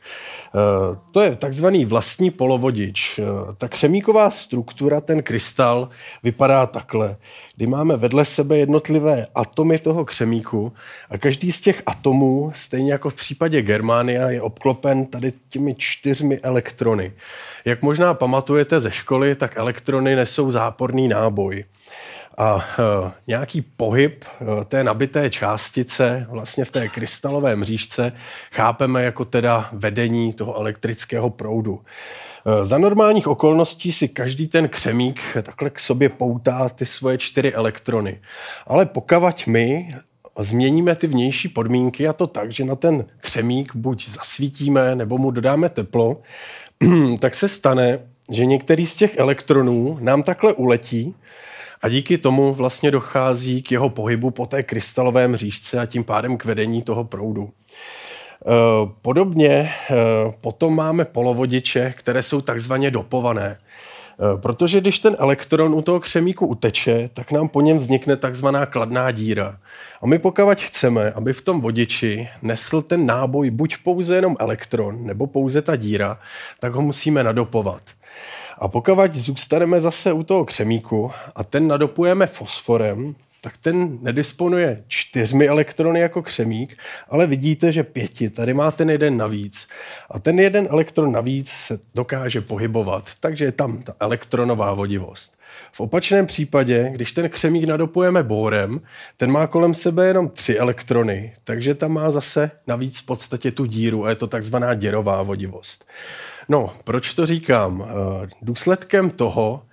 To je takzvaný vlastní polovodič. Ta křemíková struktura, ten krystal, vypadá takhle, kdy máme vedle sebe jednotlivé atomy toho křemíku a každý z těch atomů, stejně jako v případě Germánia, je obklopen tady těmi čtyřmi elektrony. Jak možná pamatujete ze školy, tak elektrony nesou záporný náboj a uh, nějaký pohyb uh, té nabité částice vlastně v té krystalové mřížce chápeme jako teda vedení toho elektrického proudu. Uh, za normálních okolností si každý ten křemík takhle k sobě poutá ty svoje čtyři elektrony. Ale pokavať my změníme ty vnější podmínky a to tak, že na ten křemík buď zasvítíme nebo mu dodáme teplo, tak se stane, že některý z těch elektronů nám takhle uletí a díky tomu vlastně dochází k jeho pohybu po té krystalové mřížce a tím pádem k vedení toho proudu. Eh, podobně eh, potom máme polovodiče, které jsou takzvaně dopované. Eh, protože když ten elektron u toho křemíku uteče, tak nám po něm vznikne takzvaná kladná díra. A my pokud chceme, aby v tom vodiči nesl ten náboj buď pouze jenom elektron, nebo pouze ta díra, tak ho musíme nadopovat. A pokud zůstaneme zase u toho křemíku a ten nadopujeme fosforem, tak ten nedisponuje čtyřmi elektrony jako křemík, ale vidíte, že pěti. Tady má ten jeden navíc. A ten jeden elektron navíc se dokáže pohybovat, takže je tam ta elektronová vodivost. V opačném případě, když ten křemík nadopujeme bórem, ten má kolem sebe jenom tři elektrony, takže tam má zase navíc v podstatě tu díru a je to takzvaná děrová vodivost. No, proč to říkám? Eh, důsledkem toho,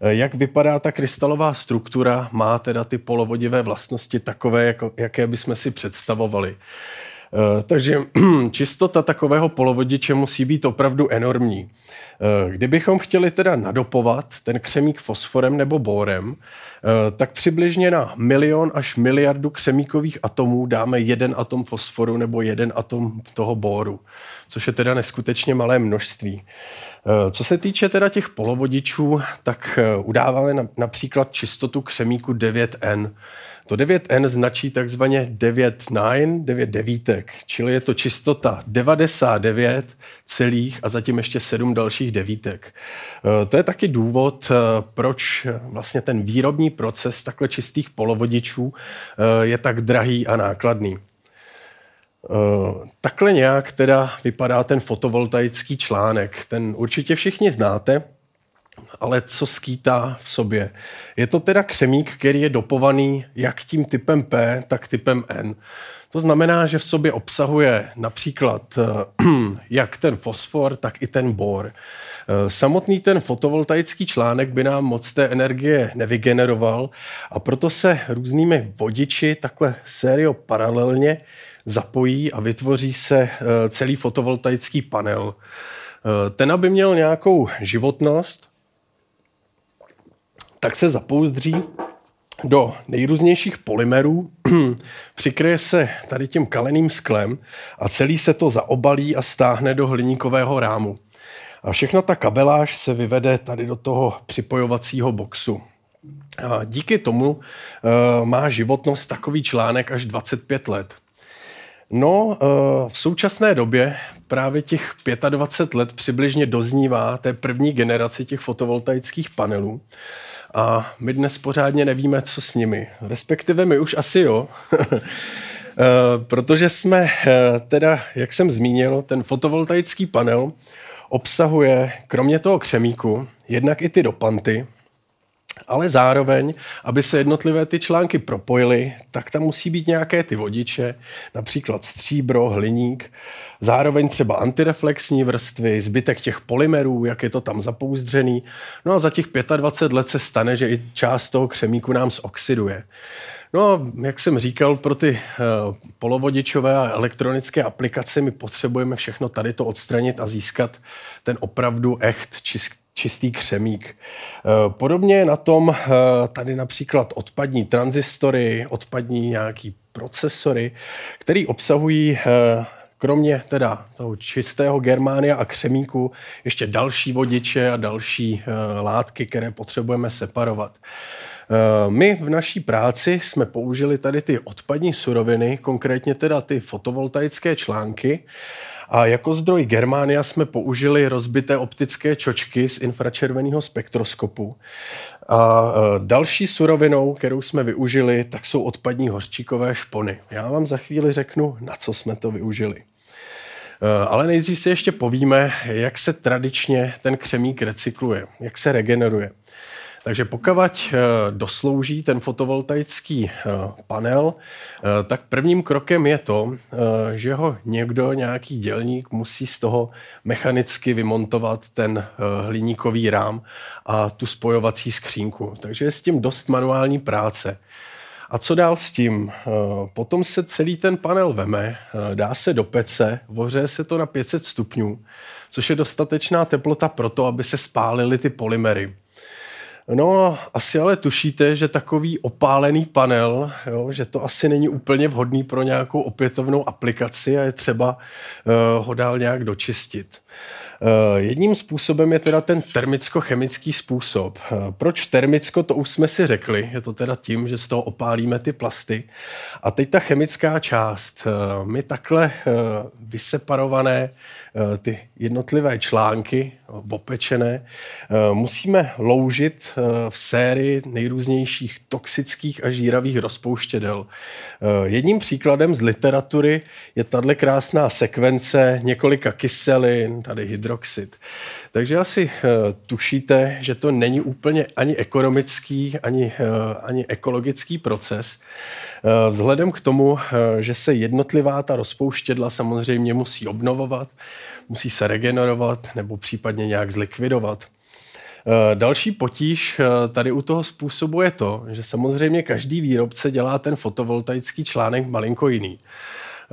eh, jak vypadá ta krystalová struktura, má teda ty polovodivé vlastnosti takové, jako, jaké bychom si představovali. Eh, takže čistota takového polovodiče musí být opravdu enormní. Kdybychom chtěli teda nadopovat ten křemík fosforem nebo bórem, tak přibližně na milion až miliardu křemíkových atomů dáme jeden atom fosforu nebo jeden atom toho bóru což je teda neskutečně malé množství. Eh, co se týče teda těch polovodičů, tak eh, udáváme například čistotu křemíku 9N. To 9N značí takzvaně 9 9, 9 devítek, čili je to čistota 99 celých a zatím ještě 7 dalších devítek. Eh, to je taky důvod, proč vlastně ten výrobní proces takhle čistých polovodičů je tak drahý a nákladný. Takhle nějak teda vypadá ten fotovoltaický článek. Ten určitě všichni znáte, ale co skýtá v sobě? Je to teda křemík, který je dopovaný jak tím typem P, tak typem N. To znamená, že v sobě obsahuje například uh, jak ten fosfor, tak i ten bor. Uh, samotný ten fotovoltaický článek by nám moc té energie nevygeneroval a proto se různými vodiči takhle sério paralelně zapojí a vytvoří se eh, celý fotovoltaický panel. Eh, ten, aby měl nějakou životnost, tak se zapouzdří do nejrůznějších polymerů, přikryje se tady tím kaleným sklem a celý se to zaobalí a stáhne do hliníkového rámu. A všechna ta kabeláž se vyvede tady do toho připojovacího boxu. A díky tomu uh, má životnost takový článek až 25 let. No, eh, v současné době právě těch 25 let přibližně doznívá té první generaci těch fotovoltaických panelů. A my dnes pořádně nevíme, co s nimi. Respektive my už asi jo. Eh, protože jsme eh, teda, jak jsem zmínil, ten fotovoltaický panel obsahuje kromě toho křemíku jednak i ty dopanty, ale zároveň, aby se jednotlivé ty články propojily, tak tam musí být nějaké ty vodiče, například stříbro, hliník, zároveň třeba antireflexní vrstvy, zbytek těch polymerů, jak je to tam zapouzdřený. No a za těch 25 let se stane, že i část toho křemíku nám zoxiduje. No, jak jsem říkal, pro ty uh, polovodičové a elektronické aplikace my potřebujeme všechno tady to odstranit a získat ten opravdu echt čist, čistý křemík. Eh, podobně na tom eh, tady například odpadní transistory, odpadní nějaký procesory, které obsahují eh, kromě teda toho čistého germánia a křemíku ještě další vodiče a další látky, které potřebujeme separovat. My v naší práci jsme použili tady ty odpadní suroviny, konkrétně teda ty fotovoltaické články, a jako zdroj Germánia jsme použili rozbité optické čočky z infračerveného spektroskopu. A e, další surovinou, kterou jsme využili, tak jsou odpadní hořčíkové špony. Já vám za chvíli řeknu, na co jsme to využili. E, ale nejdřív si ještě povíme, jak se tradičně ten křemík recykluje, jak se regeneruje. Takže pokud eh, doslouží ten fotovoltaický eh, panel, eh, tak prvním krokem je to, že ho někdo, nějaký dělník, musí z toho mechanicky vymontovat ten hliníkový rám a tu spojovací skřínku. Takže je s tím dost manuální práce. A co dál s tím? Potom se celý ten panel veme, dá se do pece, voře se to na 500 stupňů, což je dostatečná teplota pro to, aby se spálily ty polymery. No, asi ale tušíte, že takový opálený panel, jo, že to asi není úplně vhodný pro nějakou opětovnou aplikaci a je třeba uh, ho dál nějak dočistit. Eh, jedním způsobem je teda ten termicko-chemický způsob. Eh, proč termicko, to už jsme si řekli. Je to teda tím, že z toho opálíme ty plasty. A teď ta chemická část. Eh, my takhle vyseparované ty jednotlivé články, opečené, musíme loužit v sérii nejrůznějších toxických a žíravých rozpouštědel. Jedním příkladem z literatury je tahle krásná sekvence několika kyselin, tady hydroxid. Takže asi uh, tušíte, že to není úplně ani ekonomický, ani, uh, ani ekologický proces. Uh, vzhledem k tomu, že se jednotlivá ta rozpouštědla samozřejmě musí obnovovat, musí se regenerovat nebo případně nějak zlikvidovat. Další potíž tady u toho způsobu je to, že samozřejmě každý výrobce dělá ten fotovoltaický článek malinko jiný.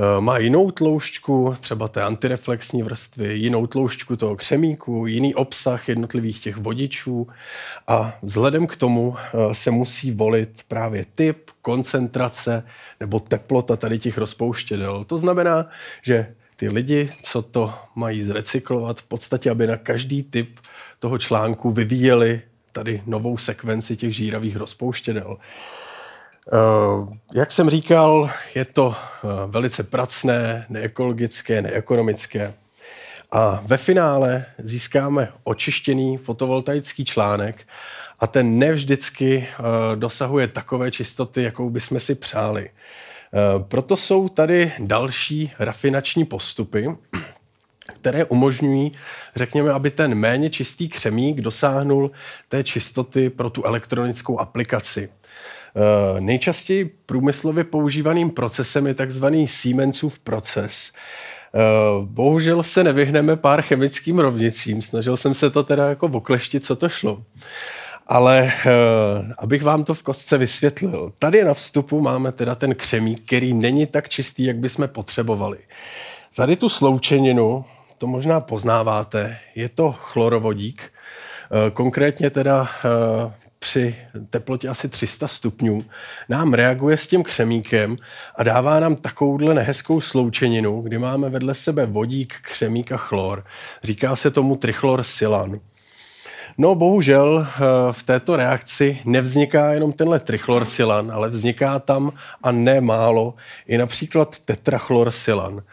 Eh, má jinou tloušťku, třeba té antireflexní vrstvy, jinou tloušťku toho křemíku, jiný obsah jednotlivých těch vodičů a vzhledem k tomu eh, se musí volit právě typ, koncentrace nebo teplota tady těch rozpouštědel. To znamená, že ty lidi, co to mají zrecyklovat, v podstatě, aby na každý typ toho článku vyvíjeli tady novou sekvenci těch žíravých rozpouštědel. Eh, jak jsem říkal, je to eh, velice pracné, neekologické, neekonomické. A ve finále získáme očištěný fotovoltaický článek a ten nevždycky eh, dosahuje takové čistoty, jakou bychom si přáli. Proto jsou tady další rafinační postupy, které umožňují, řekněme, aby ten méně čistý křemík dosáhnul té čistoty pro tu elektronickou aplikaci. Eh, nejčastěji průmyslově používaným procesem je takzvaný Siemensův proces. Eh, bohužel se nevyhneme pár chemickým rovnicím. Snažil jsem se to teda jako okleštit, co to šlo. Ale uh, abych vám to v kostce vysvětlil. Tady na vstupu máme teda ten křemík, který není tak čistý, jak bychom potřebovali. Tady tu sloučeninu, to možná poznáváte, je to chlorovodík. Konkrétně teda při teplotě asi 300 stupňů nám reaguje s tím křemíkem a dává nám takovouhle nehezkou sloučeninu, kdy máme vedle sebe vodík, křemík a chlor. Říká se tomu trichlor silan. No bohužel eh, v této reakci nevzniká jenom tenhle trichlorsilan, ale vzniká tam a ne málo i například tetrachlorsilan.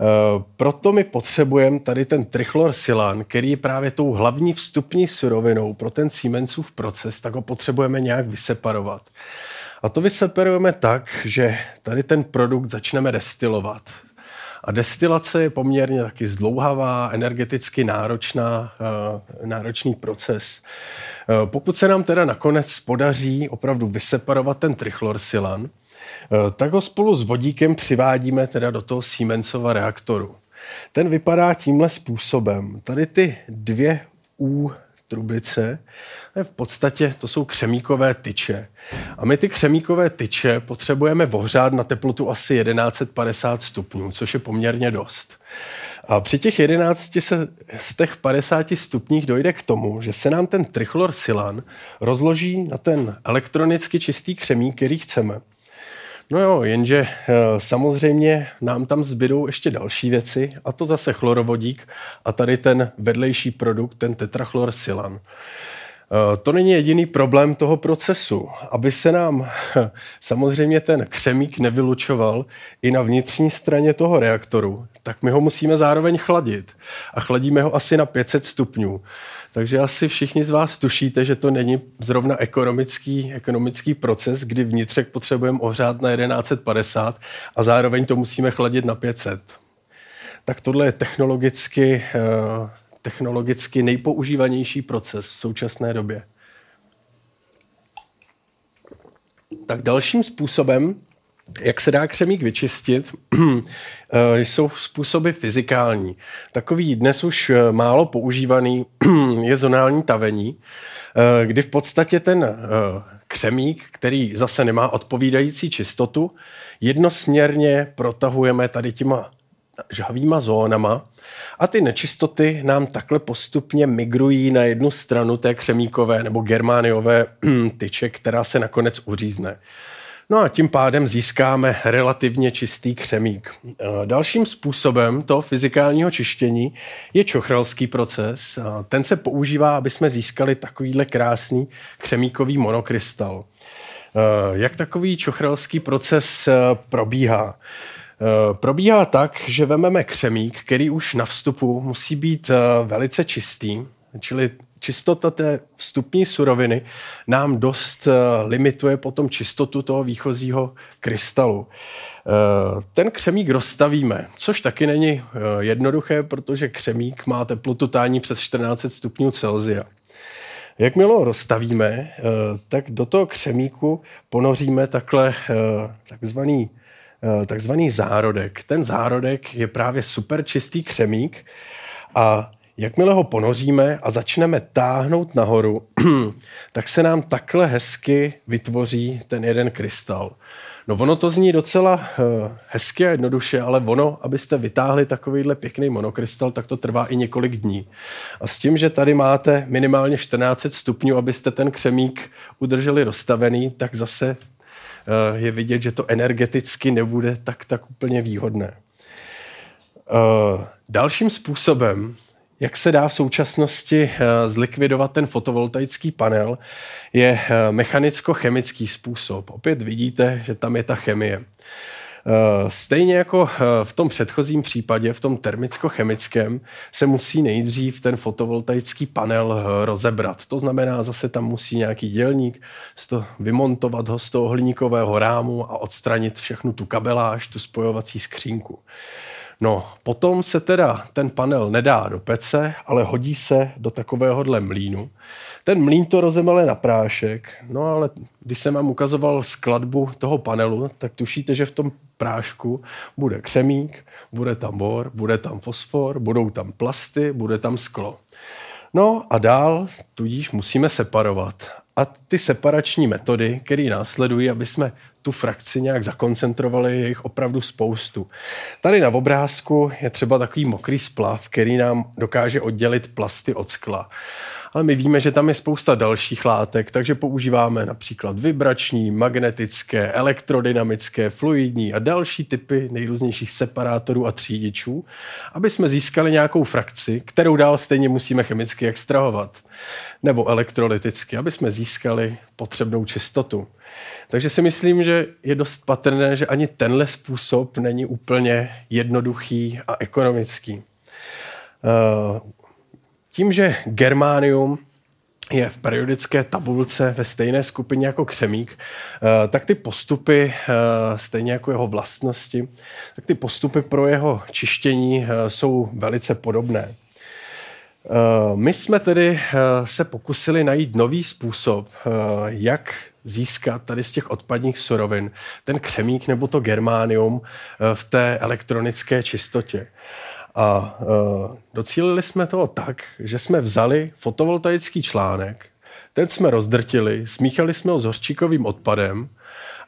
Eh, proto my potřebujeme tady ten trichlorsilan, který je právě tou hlavní vstupní surovinou pro ten Siemensův proces, tak ho potřebujeme nějak vyseparovat. A to vyseparujeme tak, že tady ten produkt začneme destilovat. A destilace je poměrně taky zdlouhavá, energeticky náročná, uh, náročný proces. Uh, pokud se nám teda nakonec podaří opravdu vyseparovat ten trichlorsilan, Eh, tak ho spolu s vodíkem přivádíme teda do toho Siemensova reaktoru. Ten vypadá tímhle způsobem. Tady ty dvě U trubice, v podstatě to jsou křemíkové tyče. A my ty křemíkové tyče potřebujeme ohřát na teplotu asi 1150 stupňů, což je poměrně dost. A při těch 11 se z těch 50 stupních dojde k tomu, že se nám ten trichlor silan rozloží na ten elektronicky čistý křemík, který chceme. No jo, jenže eh, samozřejmě nám tam zbydou ještě další věci, a to zase chlorovodík a tady ten vedlejší produkt, ten tetrachlorsilan. Eh, to není jediný problém toho procesu. Aby se nám samozřejmě ten křemík nevylučoval i na vnitřní straně toho reaktoru, tak my ho musíme zároveň chladit. A chladíme ho asi na 500 stupňů. Takže asi všichni z vás tušíte, že to není zrovna ekonomický, ekonomický proces, kdy vnitřek potřebujeme ohřát na 1150 a zároveň to musíme chladit na 500. Tak tohle je technologicky, eh, technologicky nejpoužívanější proces v současné době. Tak dalším způsobem, Jak se dá křemík vyčistit? Eh, jsou způsoby fyzikální. Takový dnes už eh, málo používaný je zonální tavení, eh, kdy v podstatě ten křemík, který zase nemá odpovídající čistotu, jednosměrně protahujeme tady těma žhavýma zónama a ty nečistoty nám takhle postupně migrují na jednu stranu té křemíkové nebo germániové tyče, která se nakonec uřízne. No a tím pádem získáme relativně čistý křemík. Eh, dalším způsobem toho fyzikálního čištění je čochralský proces. Ten se používá, aby jsme získali takovýhle krásný křemíkový monokrystal. Eh, jak takový čochralský proces eh, probíhá? Probíhá tak, že vememe křemík, který už na vstupu musí být velice čistý, čili čistota té vstupní suroviny nám dost eh, limituje potom čistotu toho výchozího krystalu. Eh, ten křemík rozstavíme, což taky není eh, jednoduché, protože křemík má teplotu tání přes 14 stupňů Celsia. Jakmile ho rozstavíme, tak do toho křemíku ponoříme takhle takzvaný, takzvaný zárodek. Ten zárodek je právě super čistý křemík a Jakmile ho ponoříme a začneme táhnout nahoru, tak se nám takhle hezky vytvoří ten jeden krystal. No ono to zní docela uh, hezky a jednoduše, ale ono, abyste vytáhli takovýhle pěkný monokrystal, tak to trvá i několik dní. A s tím, že tady máte minimálně 14 stupňů, abyste ten křemík udrželi rozstavený, tak zase uh, je vidět, že to energeticky nebude tak, tak úplně výhodné. Uh, dalším způsobem, jak se dá v současnosti eh, zlikvidovat ten fotovoltaický panel, je eh, mechanicko-chemický způsob. Opět vidíte, že tam je ta chemie. Eh, stejně jako v tom předchozím případě, v tom termicko-chemickém, se musí nejdřív ten fotovoltaický panel rozebrat. To znamená, zase tam musí nějaký dělník vymontovat ho z toho hliníkového rámu a odstranit všechnu tu kabeláž, tu spojovací skřínku. No, potom se teda ten panel nedá do pece, ale hodí se do takovéhohle mlínu. Ten mlín to rozemele na prášek, no ale když jsem vám ukazoval skladbu toho panelu, tak tušíte, že v tom prášku bude křemík, bude tam bor, bude tam fosfor, budou tam plasty, bude tam sklo. No a dál tudíž musíme separovat. A ty separační metody, které následují, aby jsme tu frakci nějak zakoncentrovali, je jich opravdu spoustu. Tady na obrázku je třeba takový mokrý splav, který nám dokáže oddělit plasty od skla ale my víme, že tam je spousta dalších látek, takže používáme například vibrační, magnetické, elektrodynamické, fluidní a další typy nejrůznějších separátorů a třídičů, aby jsme získali nějakou frakci, kterou dál stejně musíme chemicky extrahovat, nebo elektrolyticky, aby jsme získali potřebnou čistotu. Takže si myslím, že je dost patrné, že ani tenhle způsob není úplně jednoduchý a ekonomický. Uh, tím, že germánium je v periodické tabulce ve stejné skupině jako křemík, eh, tak ty postupy, eh, stejně jako jeho vlastnosti, tak ty postupy pro jeho čištění eh, jsou velice podobné. My jsme tedy se pokusili najít nový způsob, jak získat tady z těch odpadních surovin ten křemík nebo to germánium v té elektronické čistotě. A uh, docílili jsme toho tak, že jsme vzali fotovoltaický článek, ten jsme rozdrtili, smíchali jsme ho s hořčíkovým odpadem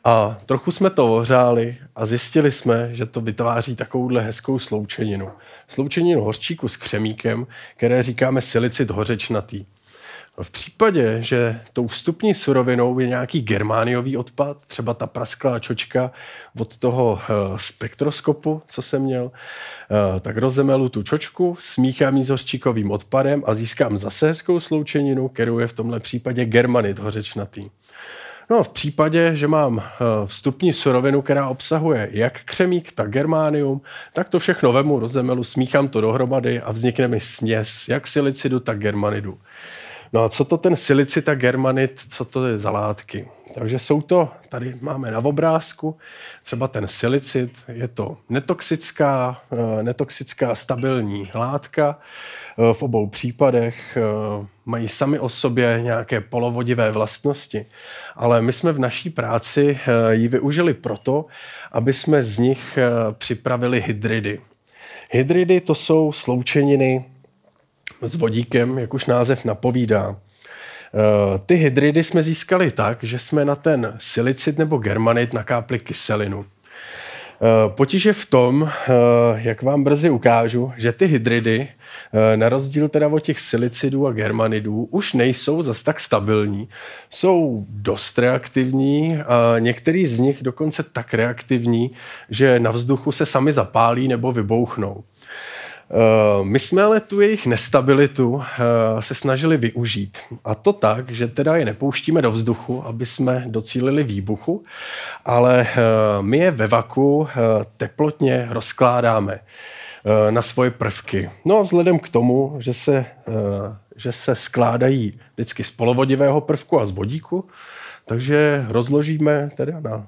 a trochu jsme to ohřáli a zjistili jsme, že to vytváří takovouhle hezkou sloučeninu. Sloučeninu hořčíku s křemíkem, které říkáme silicid hořečnatý. V případě, že tou vstupní surovinou je nějaký germániový odpad, třeba ta prasklá čočka od toho uh, spektroskopu, co jsem měl, uh, tak rozemelu tu čočku, smíchám ji s hořčíkovým odpadem a získám zase hezkou sloučeninu, kterou je v tomhle případě germanit hořečnatý. No v případě, že mám eh, vstupní surovinu, která obsahuje jak křemík, tak germánium, tak to všechno vemu, rozemelu, smíchám to dohromady a vznikne mi směs jak silicidu, tak germanidu. No a co to ten silicit a germanit, co to je za látky? Takže jsou to, tady máme na obrázku, třeba ten silicit, je to netoxická, eh, netoxická stabilní látka, eh, v obou případech eh, mají sami o sobě nějaké polovodivé vlastnosti, ale my jsme v naší práci ji využili proto, aby jsme z nich připravili hydridy. Hydridy to jsou sloučeniny s vodíkem, jak už název napovídá. Eh, ty hydridy jsme získali tak, že jsme na ten silicid nebo germanit nakápli kyselinu. Eh, potíž je v tom, eh, jak vám brzy ukážu, že ty hydridy, na rozdíl teda od těch silicidů a germanidů, už nejsou zas tak stabilní. Jsou dost reaktivní a některý z nich dokonce tak reaktivní, že na vzduchu se sami zapálí nebo vybouchnou. Eh, my jsme ale tu jejich nestabilitu eh, se snažili využít. A to tak, že teda je nepouštíme do vzduchu, aby jsme docílili výbuchu, ale eh, my je ve vaku teplotně rozkládáme na svoje prvky. No a vzhledem k tomu, že se, že se skládají vždycky z polovodivého prvku a z vodíku, takže rozložíme teda na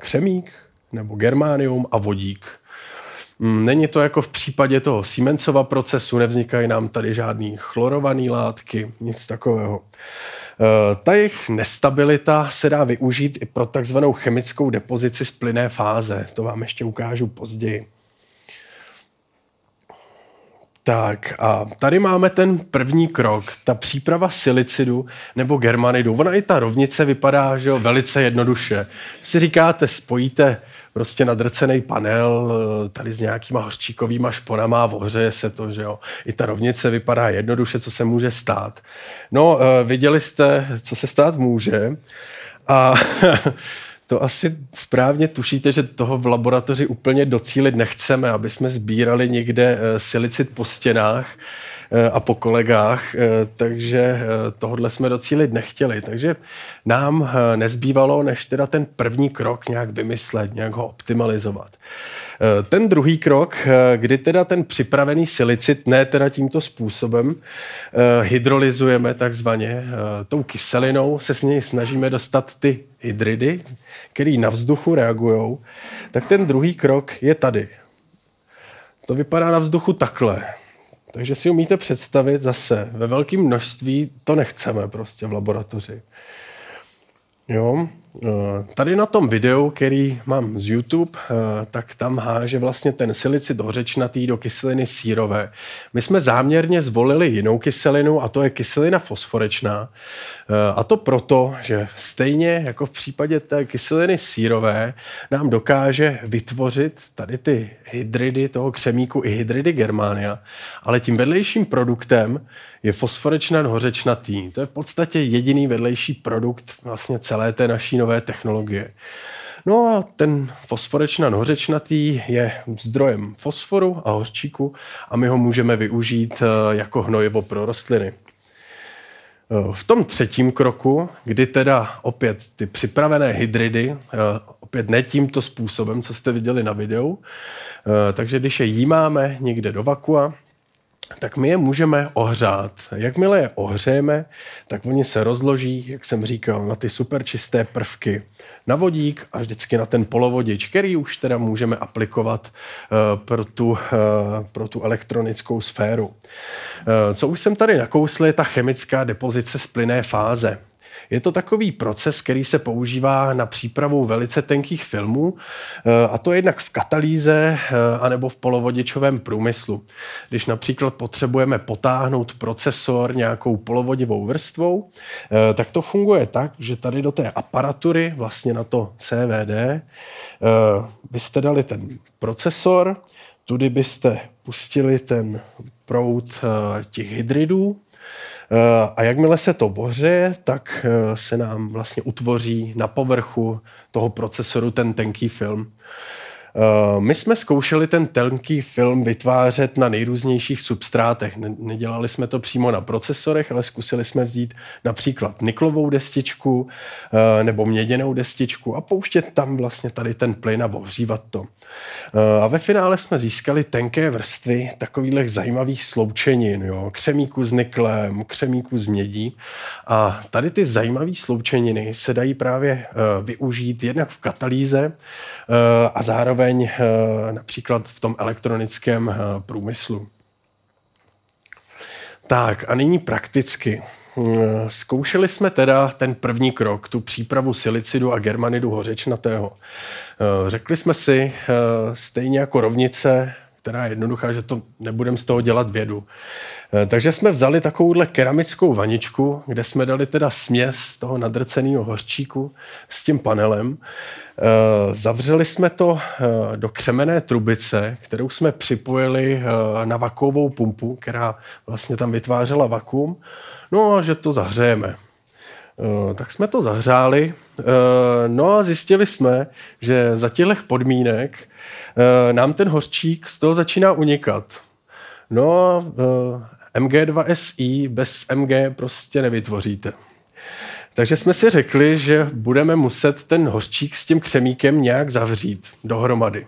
křemík nebo germánium a vodík. Mm, není to jako v případě toho Siemensova procesu, nevznikají nám tady žádný chlorované látky, nic takového. E, ta jejich nestabilita se dá využít i pro takzvanou chemickou depozici z plynné fáze. To vám ještě ukážu později. Tak a tady máme ten první krok, ta příprava silicidu nebo germanidu. Ona i ta rovnice vypadá že jo, velice jednoduše. Si říkáte, spojíte prostě nadrcený panel eh, tady s nějakýma hořčíkovýma šponama a ohřeje se to, že jo. I ta rovnice vypadá jednoduše, co se může stát. No, eh, viděli jste, co se stát může a to asi správně tušíte, že toho v laboratoři úplně docílit nechceme, aby jsme sbírali někde eh, silicit po stěnách, a po kolegách, eh, takže eh, tohle jsme docílit nechtěli. Takže nám nezbývalo, než teda ten první krok nějak vymyslet, nějak ho optimalizovat. Ten druhý krok, kdy teda ten připravený silicit, ne teda tímto způsobem, hydrolyzujeme takzvaně tou kyselinou, se s něj snažíme dostat ty hydridy, které na vzduchu reagují, tak ten druhý krok je tady. To vypadá na vzduchu takhle. Takže si umíte představit zase, ve velkém množství to nechceme prostě v laboratoři. Jo, tady na tom videu, který mám z YouTube, eh, tak tam háže vlastně ten silicid hořečnatý do kyseliny sírové. My jsme záměrně zvolili jinou kyselinu a to je kyselina fosforečná. Eh, a to proto, že stejně jako v případě té kyseliny sírové nám dokáže vytvořit tady ty hydridy toho křemíku i hydridy germánia, ale tím vedlejším produktem je fosforečnan hořečnatý. To je v podstatě jediný vedlejší produkt vlastně celé té naší nové technologie. No a ten fosforečnan hořečnatý je zdrojem fosforu a hořčíku a my ho můžeme využít eh, jako hnojivo pro rostliny. Eh, v tom třetím kroku, kdy teda opět ty připravené hydridy, eh, opět ne tímto způsobem, co jste viděli na videu, takže když je jímáme někde do vakua, tak my je můžeme ohřát. Jakmile je ohřejeme, tak oni se rozloží, jak jsem říkal, na ty super čisté prvky, na vodík a vždycky na ten polovodič, který už teda můžeme aplikovat uh, pro, tu, uh, pro tu elektronickou sféru. Uh, co už jsem tady nakousl, je ta chemická depozice z plynné fáze. Je to takový proces, který se používá na přípravu velice tenkých filmů, eh, a to jednak v katalýze eh, anebo v polovodičovém průmyslu. Když například potřebujeme potáhnout procesor nějakou polovodivou vrstvou, eh, tak to funguje tak, že tady do té aparatury, vlastně na to CVD, byste dali ten procesor, tudy byste pustili ten proud těch hydridů, a jakmile se to voře, tak eh, se nám vlastně utvoří na povrchu toho procesoru ten tenký film. Eh, my jsme zkoušeli ten tenký film vytvářet na nejrůznějších substrátech. Nedělali jsme to přímo na procesorech, ale zkusili jsme vzít například niklovou destičku eh, nebo měděnou destičku a pouštět tam vlastně tady ten plyn a ohřívat to. Eh, a ve finále jsme získali tenké vrstvy takových zajímavých sloučenin, jo? křemíku s niklem, křemíku s mědí. A tady ty zajímavé sloučeniny se dají právě využít jednak v katalýze a zároveň zároveň eh, například v tom elektronickém eh, průmyslu. Tak a nyní prakticky. Eh, zkoušeli jsme teda ten první krok, tu přípravu silicidu a germanidu hořečnatého. Řekli jsme si, stejně jako rovnice, která je jednoduchá, že to nebudeme z toho dělat vědu. Takže jsme vzali takovouhle keramickou vaničku, kde jsme dali teda směs toho nadrceného hořčíku s tím panelem. Eh, zavřeli jsme to eh, do křemené trubice, kterou jsme připojili eh, na vakuovou pumpu, která vlastně tam vytvářela vakuum. No a že to zahřejeme. Tak jsme to zahřáli, no a zjistili jsme, že za těchto podmínek nám ten hořčík z toho začíná unikat. No MG2SI bez MG prostě nevytvoříte. Takže jsme si řekli, že budeme muset ten hořčík s tím křemíkem nějak zavřít dohromady.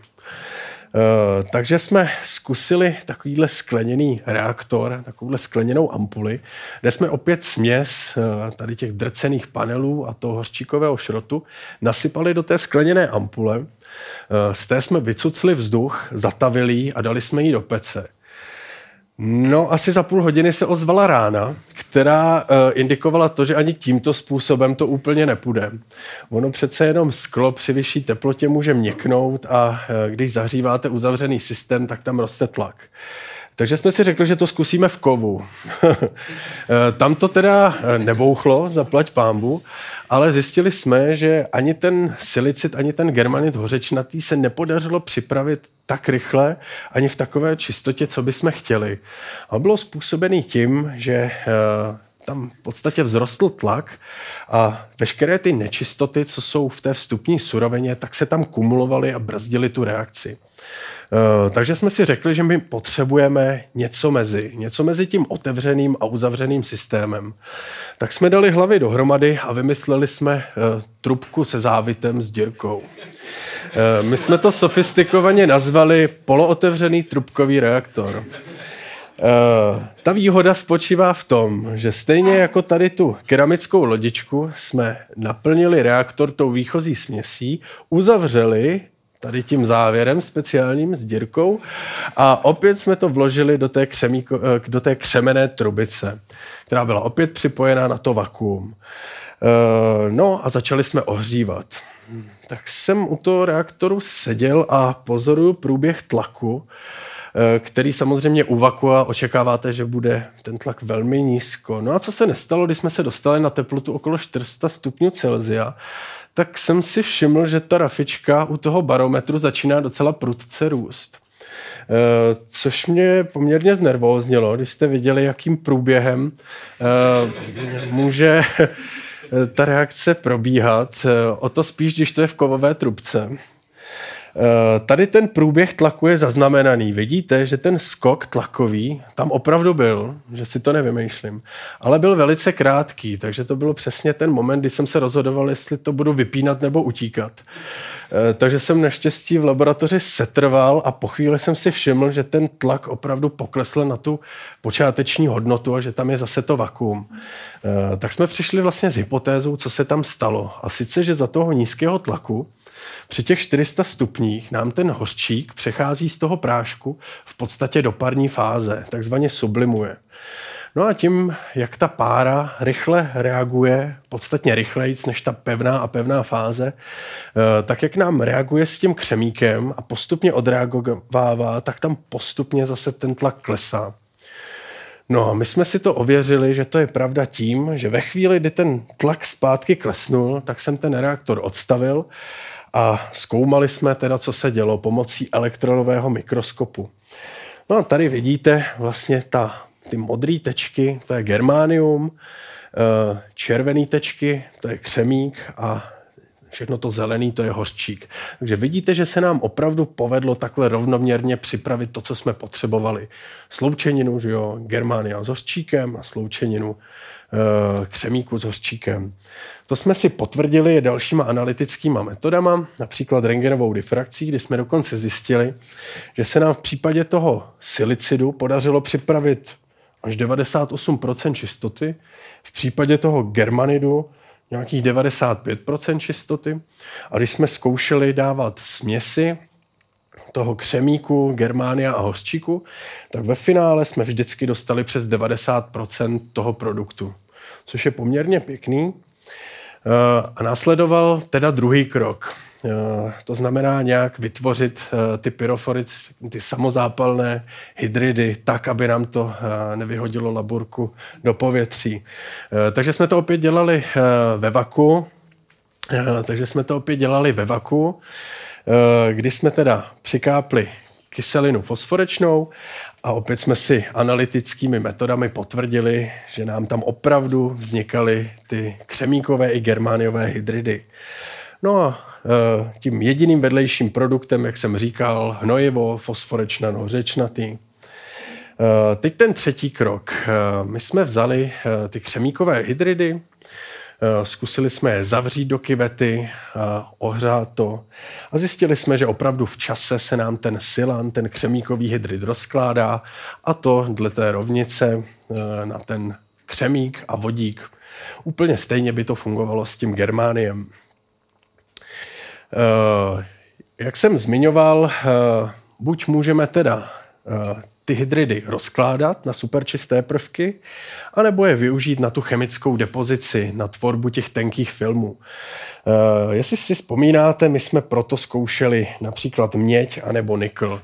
Uh, takže jsme zkusili takovýhle skleněný reaktor, takovouhle skleněnou ampuli, kde jsme opět směs uh, tady těch drcených panelů a toho hořčíkového šrotu nasypali do té skleněné ampule. Uh, z té jsme vycucli vzduch, zatavili a dali jsme ji do pece. No, asi za půl hodiny se ozvala rána, která uh, indikovala to, že ani tímto způsobem to úplně nepůjde. Ono přece jenom sklo při vyšší teplotě může měknout a uh, když zahříváte uzavřený systém, tak tam roste tlak. Takže jsme si řekli, že to zkusíme v kovu. Eh, tam to teda nebouchlo, zaplať pámbu, ale zjistili jsme, že ani ten silicit, ani ten germanit hořečnatý se nepodařilo připravit tak rychle, ani v takové čistotě, co bychom chtěli. A bylo způsobený tím, že eh, tam v podstatě vzrostl tlak a veškeré ty nečistoty, co jsou v té vstupní surovině, tak se tam kumulovaly a brzdily tu reakci. Eh, takže jsme si řekli, že my potřebujeme něco mezi, něco mezi tím otevřeným a uzavřeným systémem. Tak jsme dali hlavy dohromady a vymysleli jsme eh, trubku se závitem s dírkou. Eh, my jsme to sofistikovaně nazvali polootevřený trubkový reaktor. Ta výhoda spočívá v tom, že stejně jako tady tu keramickou lodičku jsme naplnili reaktor tou výchozí směsí, uzavřeli tady tím závěrem speciálním s dírkou a opět jsme to vložili do té, křemíko, eh, do té křemené trubice, která byla opět připojená na to vakuum. Eh, no a začali jsme ohřívat. Tak jsem u toho reaktoru seděl a pozoruju průběh tlaku, eh, který samozřejmě u vakua očekáváte, že bude ten tlak velmi nízko. No a co se nestalo, když jsme se dostali na teplotu okolo 400 stupňů Celsia, tak jsem si všiml, že ta rafička u toho barometru začíná docela prudce růst. Uh, což mě poměrně znervóznilo, když jste viděli, jakým průběhem uh, může ta reakce probíhat. O to spíš, když to je v kovové trubce. Eh, tady ten průběh tlaku je zaznamenaný. Vidíte, že ten skok tlakový tam opravdu byl, že si to nevymýšlím, ale byl velice krátký, takže to bylo přesně ten moment, kdy jsem se rozhodoval, jestli to budu vypínat nebo utíkat. Eh, takže jsem naštěstí v laboratoři setrval a po chvíli jsem si všiml, že ten tlak opravdu poklesl na tu počáteční hodnotu a že tam je zase to vakuum. Eh, tak jsme přišli vlastně s hypotézou, co se tam stalo. A sice, že za toho nízkého tlaku při těch 400 stupních nám ten hořčík přechází z toho prášku v podstatě do parní fáze, takzvaně sublimuje. No a tím, jak ta pára rychle reaguje, podstatně rychleji než ta pevná a pevná fáze, eh, tak jak nám reaguje s tím křemíkem a postupně odreagovává, tak tam postupně zase ten tlak klesá. No a my jsme si to ověřili, že to je pravda tím, že ve chvíli, kdy ten tlak zpátky klesnul, tak jsem ten reaktor odstavil a zkoumali jsme teda, co se dělo pomocí elektronového mikroskopu. No a tady vidíte vlastně ta, ty modré tečky, to je germánium, eh, červené tečky, to je křemík a všechno to zelený, to je hořčík. Takže vidíte, že se nám opravdu povedlo takhle rovnoměrně připravit to, co jsme potřebovali. Sloučeninu, že jo, Germánia s hořčíkem a sloučeninu e, křemíku s hořčíkem. To jsme si potvrdili dalšíma analytickými metodama, například rengenovou difrakcí, kdy jsme dokonce zjistili, že se nám v případě toho silicidu podařilo připravit až 98% čistoty, v případě toho germanidu nějakých 95% čistoty. A když jsme zkoušeli dávat směsi toho křemíku, germánia a hořčíku, tak ve finále jsme vždycky dostali přes 90% toho produktu, což je poměrně pěkný. Eh, a následoval teda druhý krok. Eh, to znamená nějak vytvořit eh, ty pyrofory, ty samozápalné hydridy tak, aby nám to nevyhodilo laburku do povětří. Takže jsme to opět dělali ve vaku. Takže jsme to opět dělali ve vaku, kdy jsme teda přikápli kyselinu fosforečnou a opět jsme si analytickými metodami potvrdili, že nám tam opravdu vznikaly ty křemíkové i germániové hydridy. No a e, tím jediným vedlejším produktem, jak jsem říkal, hnojivo, fosforečnan, hořečnatý. E, teď ten třetí krok. E, my jsme vzali ty křemíkové hydridy, zkusili jsme je zavřít do kyvety, eh, ohřát to a zjistili jsme, že opravdu v čase se nám ten silan, ten křemíkový hydrid rozkládá a to dle té rovnice eh, na ten křemík a vodík. Úplně stejně by to fungovalo s tím germániem. Jak jsem zmiňoval, buď můžeme teda ty hydridy rozkládat na superčisté prvky, anebo je využít na tu chemickou depozici, na tvorbu těch tenkých filmů. Uh, jestli si vzpomínáte, my jsme proto zkoušeli například měď anebo nikl.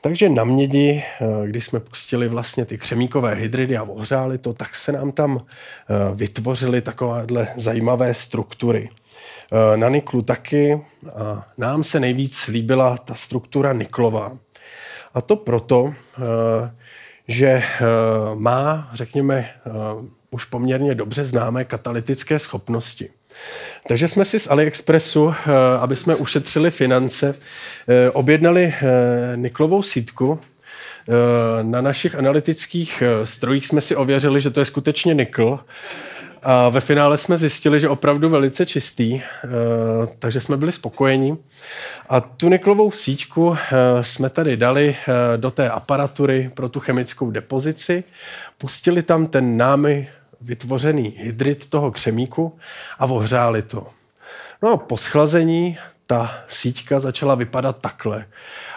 Takže na mědi, eh, když jsme pustili vlastně ty křemíkové hydridy a ohřáli to, tak se nám tam eh, vytvořily takovéhle zajímavé struktury. Na niklu taky. A nám se nejvíc líbila ta struktura niklová. A to proto, eh, že eh, má, řekněme, eh, už poměrně dobře známé katalytické schopnosti. Takže jsme si z AliExpressu, aby jsme ušetřili finance, objednali niklovou sítku. Na našich analytických strojích jsme si ověřili, že to je skutečně nikl a ve finále jsme zjistili, že opravdu velice čistý, eh, takže jsme byli spokojení. A tu niklovou síťku eh, jsme tady dali eh, do té aparatury pro tu chemickou depozici, pustili tam ten námi vytvořený hydrid toho křemíku a ohřáli to. No a po schlazení ta síťka začala vypadat takhle.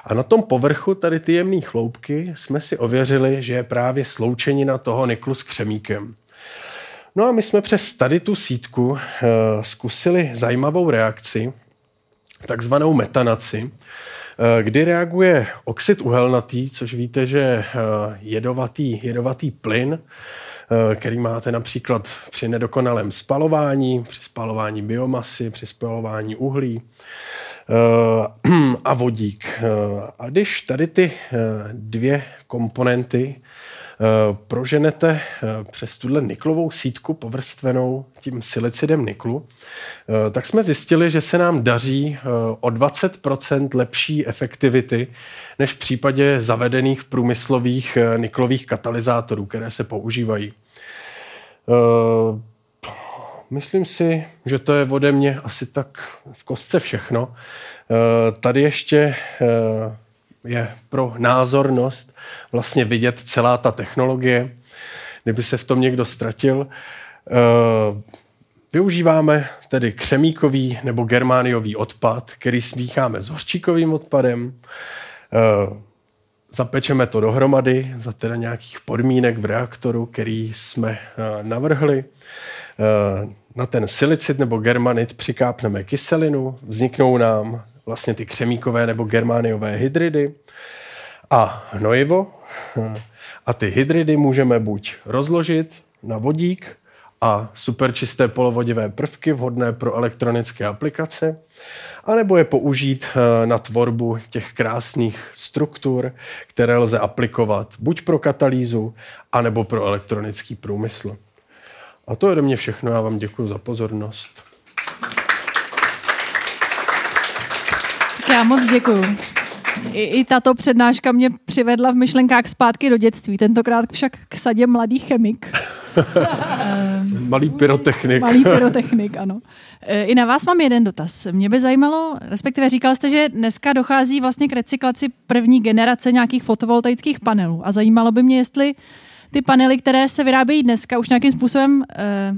A na tom povrchu tady ty jemné chloupky jsme si ověřili, že je právě sloučenina toho niklu s křemíkem. No a my jsme přes tady tu sítku uh, zkusili zajímavou reakci, takzvanou metanaci, uh, kdy reaguje oxid uhelnatý, což víte, že uh, jedovatý, jedovatý plyn, který máte například při nedokonalém spalování, při spalování biomasy, při spalování uhlí a vodík. A když tady ty dvě komponenty Eh, proženete eh, přes tuhle niklovou sítku povrstvenou tím silicidem niklu, eh, tak jsme zjistili, že se nám daří o 20% lepší efektivity než v případě zavedených průmyslových niklových katalyzátorů, které se používají. Myslím si, že to je ode mě asi tak v kostce všechno. Tady ještě je pro názornost vlastně vidět celá ta technologie, kdyby se v tom někdo ztratil. Eh, využíváme tedy křemíkový nebo germániový odpad, který smícháme s hořčíkovým odpadem. Eh, zapečeme to dohromady za teda nějakých podmínek v reaktoru, který jsme eh, navrhli. Na ten silicid nebo germanit přikápneme kyselinu, vzniknou nám vlastně ty křemíkové nebo germániové hydridy a hnojivo. A ty hydridy můžeme buď rozložit na vodík a superčisté polovodivé prvky vhodné pro elektronické aplikace, anebo je použít eh, na tvorbu těch krásných struktur, které lze aplikovat buď pro katalýzu, anebo pro elektronický průmysl. A to je do mě všechno. Já vám děkuji za pozornost. Moc děkuju. I, I tato přednáška mě přivedla v myšlenkách zpátky do dětství, tentokrát však k sadě mladý chemik. Malý pyrotechnik. Malý pyrotechnik, ano. E, I na vás mám jeden dotaz. Mě by zajímalo, respektive říkal jste, že dneska dochází vlastně k recyklaci první generace nějakých fotovoltaických panelů a zajímalo by mě, jestli ty panely, které se vyrábějí dneska, už nějakým způsobem uh,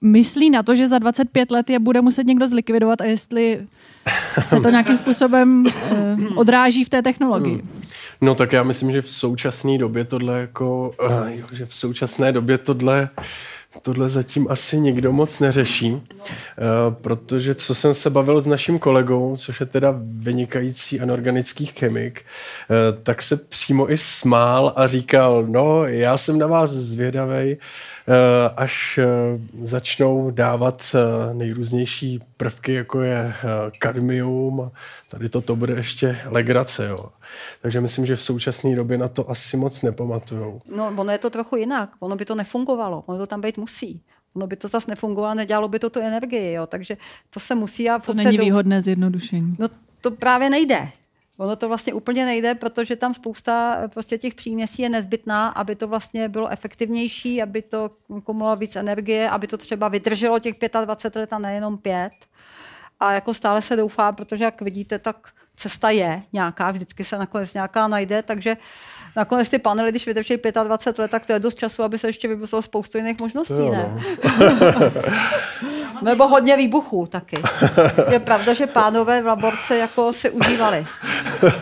myslí na to, že za 25 let je bude muset někdo zlikvidovat a jestli se to nějakým způsobem uh, odráží v té technologii. Hmm. No tak já myslím, že v současné době tohle jako, jo, že v současné době tohle Tohle zatím asi nikdo moc neřeší, protože co jsem se bavil s naším kolegou, což je teda vynikající anorganický chemik, tak se přímo i smál a říkal, no já jsem na vás zvědavej, Eh, až eh, začnou dávat eh, nejrůznější prvky, jako je kadmium a tady to, to bude ještě legrace. Jo. Takže myslím, že v současné době na to asi moc nepamatujou. No, ono je to trochu jinak. Ono by to nefungovalo. Ono to tam být musí. Ono by to zase nefungovalo, nedělalo by to tu energii. Jo. Takže to se musí... A to není výhodné zjednodušení. No to právě nejde. Ono to vlastně úplně nejde, protože tam spousta eh, prostě těch příměsí je nezbytná, aby to vlastně bylo efektivnější, aby to kumulovalo víc energie, aby to třeba vydrželo těch 25 let a nejenom pět. A jako stále se doufá, protože jak vidíte, tak cesta je nějaká, vždycky se nakonec nějaká najde, takže nakonec ty panely, když vydrží 25 let, tak to je dost času, aby se ještě vymyslelo spoustu jiných možností, jo, ne? No. Nebo hodně výbuchů taky. Je pravda, že pánové v laborce jako si užívali.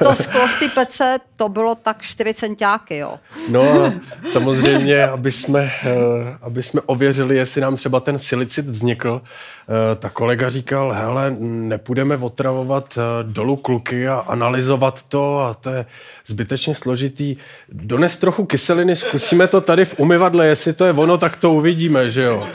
To z ty pece, to bylo tak 4 centiáky, jo. No a samozřejmě, aby jsme, eh, aby jsme ověřili, jestli nám třeba ten silicit vznikl, eh, ta kolega říkal, hele, nepůjdeme otravovat eh, dolů kluky a analyzovat to a to je zbytečně složitý. Dones trochu kyseliny, zkusíme to tady v umyvadle, jestli to je ono, tak to uvidíme, že jo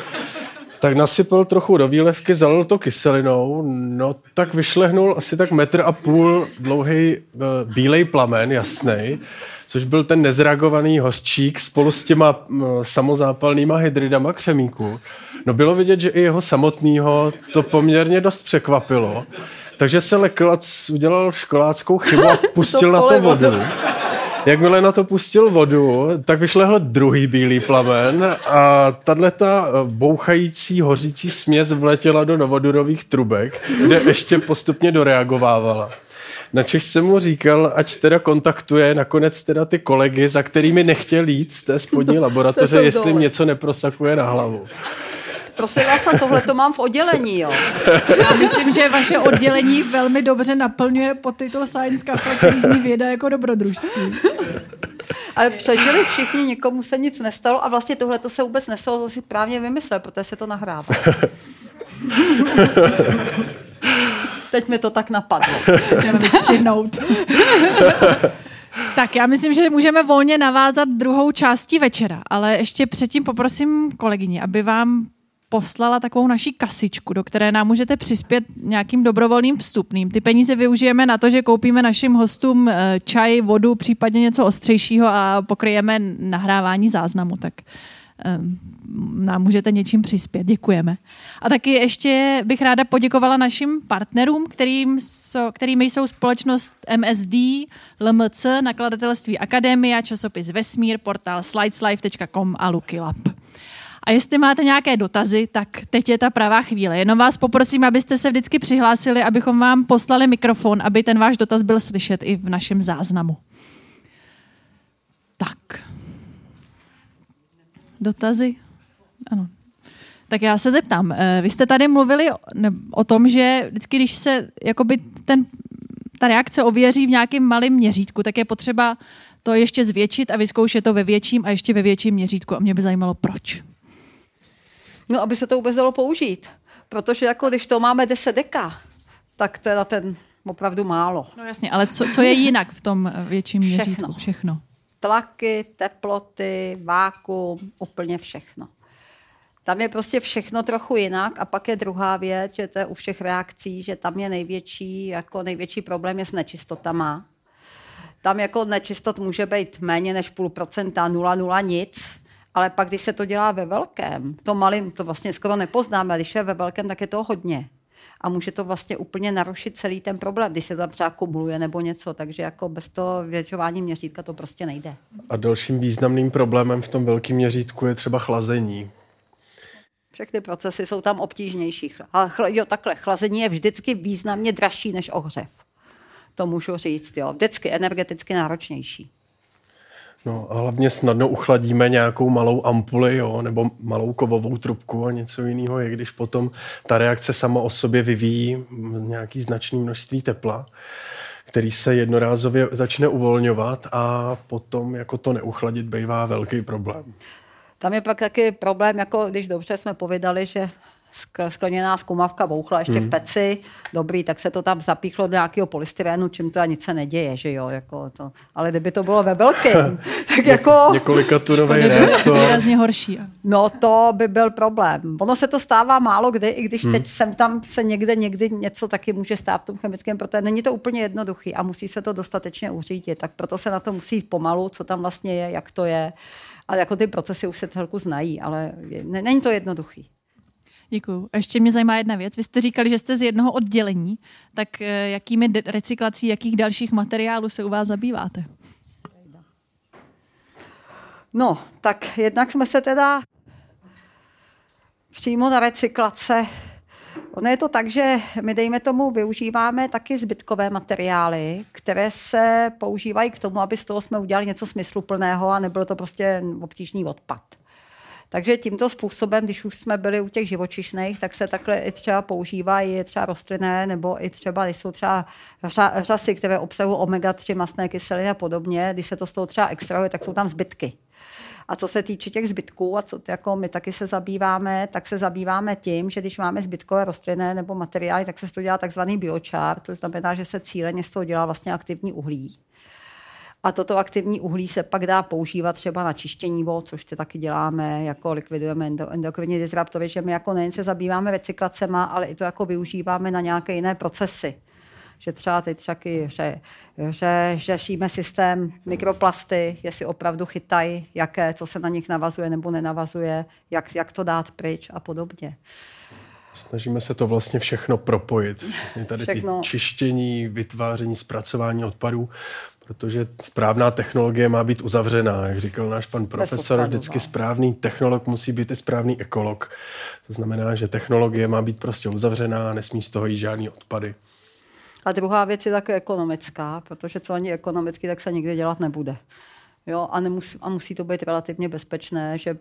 tak nasypal trochu do výlevky, zalil to kyselinou, no tak vyšlehnul asi tak metr a půl dlouhý uh, bílej plamen, jasný, což byl ten nezreagovaný hořčík spolu s těma uh, samozápalnýma hydridama křemíku. No bylo vidět, že i jeho samotného to poměrně dost překvapilo. Takže se Leklac udělal školáckou chybu a pustil na to vodu. Jakmile na to pustil vodu, tak vyšlehl druhý bílý plamen a tahle ta eh, bouchající, hořící směs vletěla do novodurových trubek, kde ještě postupně doreagovávala. Načež jsem mu říkal, ať teda kontaktuje nakonec teda ty kolegy, za kterými nechtěl jít z té spodní laboratoře, jestli dole. něco neprosakuje na hlavu. Prosím vás, a tohle to mám v oddělení, jo. Já myslím, že vaše oddělení velmi dobře naplňuje podtitul Science Cafe, který zní věda jako dobrodružství. Ale přežili všichni, nikomu se nic nestalo a vlastně tohle to se vůbec nestalo, to si právně vymyslel, protože se to nahrává. Teď mi to tak napadlo. Vystřihnout. Tak já myslím, že můžeme volně navázat druhou částí večera, ale ještě předtím poprosím kolegyni, aby vám poslala takovou naší kasičku, do které nám můžete přispět nějakým dobrovolným vstupným. Ty peníze využijeme na to, že koupíme našim hostům eh, čaj, vodu, případně něco ostřejšího a pokryjeme nahrávání záznamu. Tak eh, nám můžete něčím přispět. Děkujeme. A taky ještě bych ráda poděkovala našim partnerům, kterým so, kterými jsou společnost MSD, LMC, nakladatelství Akademia, časopis Vesmír, portál slideslife.com a Lucky Lab. A jestli máte nějaké dotazy, tak teď je ta pravá chvíle. Jenom vás poprosím, abyste se vždycky přihlásili, abychom vám poslali mikrofon, aby ten váš dotaz byl slyšet i v našem záznamu. Tak. Dotazy? Ano. Tak já se zeptám. Eh, vy jste tady mluvili o, tom, že vždycky, když se jakoby ten, ta reakce ověří v nějakém malém měřítku, tak je potřeba to ještě zvětšit a vyzkoušet to ve větším a ještě ve větším měřítku. A mě by zajímalo, proč. No, aby se to vůbec dalo použít. Protože jako když to máme 10 deka, tak teda ten opravdu málo. No jasně, ale co, co je jinak v tom větším měřítku? Všechno. všechno. Tlaky, teploty, vákum, úplně všechno. Tam je prostě všechno trochu jinak a pak je druhá věc, že to je u všech reakcí, že tam je největší, jako největší problém je s nečistotama. Tam jako nečistot může být méně než půl procenta, nula, nula, nic ale pak, když se to dělá ve velkém, to malým to vlastně skoro nepoznáme, když je ve velkém, tak je to hodně. a může to vlastně úplně narušit celý ten problém, když se to tam třeba kumuluje nebo něco, takže jako bez toho většování měřítka to prostě nejde. A dalším významným problémem v tom velkém měřítku je třeba chlazení. Všechny procesy jsou tam obtížnější. A chl, jo, takhle, chlazení je vždycky významně dražší než ohřev. To můžu říct, jo. Vždycky energeticky náročnější. No a hlavně snadno uchladíme nějakou malou ampuli, jo, nebo malou kovovou trubku a něco jiného je, když potom ta reakce sama o sobě vyvíjí nějaký značný množství tepla, který se jednorázově začne uvolňovat a potom jako to neuchladit bývá velký problém. Tam je pak taky problém, jako když dobře jsme povídali, že skleněná zkumavka bouchla ještě hmm. v peci, dobrý, tak se to tam zapíchlo do nějakého polystyrenu, čím to a nic se neděje, že jo, jako to. Ale kdyby to bylo ve velkém, tak jako... Několika tunový reaktor. Výrazně horší. No to by byl problém. Ono se to stává málo kdy, i když hmm. teď sem tam se někde někdy něco taky může stát v tom chemickém, protože není to úplně jednoduchý a musí se to dostatečně uřídit, tak proto se na to musí pomalu, co tam vlastně je, jak to je. A jako ty procesy už se celku znají, ale není to jednoduchý. Děkuji. A ještě mě zajímá jedna věc. Vy jste říkali, že jste z jednoho oddělení, tak eh, jakými recyklací, jakých dalších materiálů se u vás zabýváte? No, tak jednak jsme se teda přímo na recyklace Ono je to tak, že my, dejme tomu, využíváme taky zbytkové materiály, které se používají k tomu, aby z toho jsme udělali něco smysluplného a nebyl to prostě obtížný odpad. Takže tímto způsobem, když už jsme byli u těch živočišných, tak se takhle i třeba používají třeba rostlinné, nebo i třeba, když jsou třeba řasy, které obsahují omega-3 masné kyseliny a podobně, když se to z toho třeba extrahuje, tak jsou tam zbytky. A co se týče těch zbytků, a co jako my taky se zabýváme, tak se zabýváme tím, že když máme zbytkové rostlinné nebo materiály, tak se z toho dělá takzvaný biochar, to znamená, že se cíleně z toho dělá vlastně aktivní uhlí. A toto aktivní uhlí se pak dá používat třeba na čištění vod, což ty taky děláme, jako likvidujeme endokrinní disruptory, že my jako nejen se zabýváme recyklacema, ale i to jako využíváme na nějaké jiné procesy že třeba teď taky že, že řešíme systém mikroplasty, jestli opravdu chytají, jaké, co se na nich navazuje nebo nenavazuje, jak, jak to dát pryč a podobně. Snažíme se to vlastně všechno propojit. Je tady všechno. ty čištění, vytváření, zpracování odpadů, protože správná technologie má být uzavřená. Jak říkal náš pan profesor, vždycky no. správný technolog musí být i správný ekolog. To znamená, že technologie má být prostě uzavřená, nesmí z toho jít žádný odpady. A druhá věc je také ekonomická, protože co ani ekonomicky, tak se nikdy dělat nebude. Jo, a, nemusí, a musí to být relativně bezpečné, že,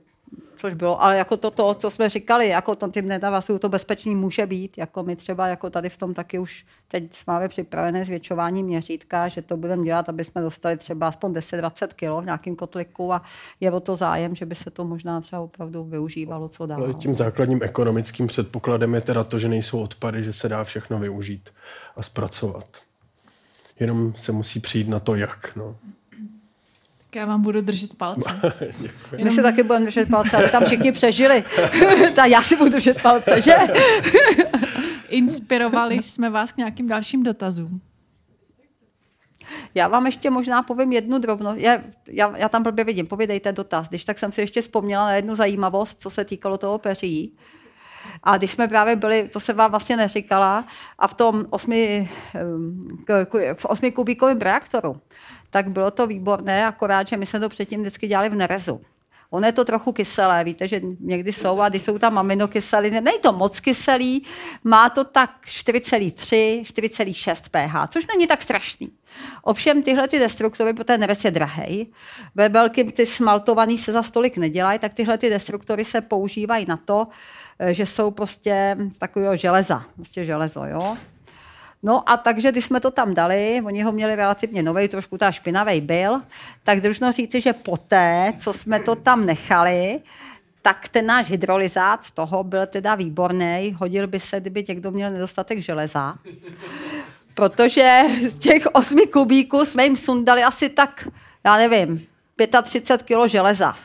což bylo, ale jako to, to, co jsme říkali, jako to tím nedavasu, to bezpečný může být, jako my třeba jako tady v tom taky už teď máme připravené zvětšování měřítka, že to budeme dělat, aby jsme dostali třeba aspoň 10-20 kg v nějakém kotliku a je o to zájem, že by se to možná třeba opravdu využívalo co. Ale tím základním ekonomickým předpokladem je teda to, že nejsou odpady, že se dá všechno využít a zpracovat. Jenom se musí přijít na to, jak. No. Já vám budu držet palce. My si taky budeme držet palce, ale tam všichni přežili. tak já si budu držet palce, že? Inspirovali jsme vás k nějakým dalším dotazům. Já vám ještě možná povím jednu drobnost. Já, já, já tam blbě vidím, povědejte dotaz. Když tak jsem si ještě vzpomněla na jednu zajímavost, co se týkalo toho peří. A když jsme právě byli, to se vám vlastně neříkala, a v tom osmi, v osmi kubíkovém reaktoru, tak bylo to výborné, akorát, že my jsme to předtím vždycky dělali v nerezu. Ono je to trochu kyselé, víte, že někdy jsou a když jsou tam aminokyseliny, není to moc kyselý, má to tak 4,3, 4,6 pH, což není tak strašný. Ovšem tyhle ty destruktory, protože nerez je drahej, ve velkým ty smaltovaný se za stolik nedělají, tak tyhle ty destruktory se používají na to, že jsou prostě z takového železa, prostě železo, jo. No a takže, když jsme to tam dali, oni ho měli relativně nový, trošku ta špinavý byl, tak družno říci, že poté, co jsme to tam nechali, tak ten náš hydrolyzát z toho byl teda výborný. Hodil by se, kdyby někdo měl nedostatek železa. Protože z těch osmi kubíků jsme jim sundali asi tak, já nevím, 35 kilo železa.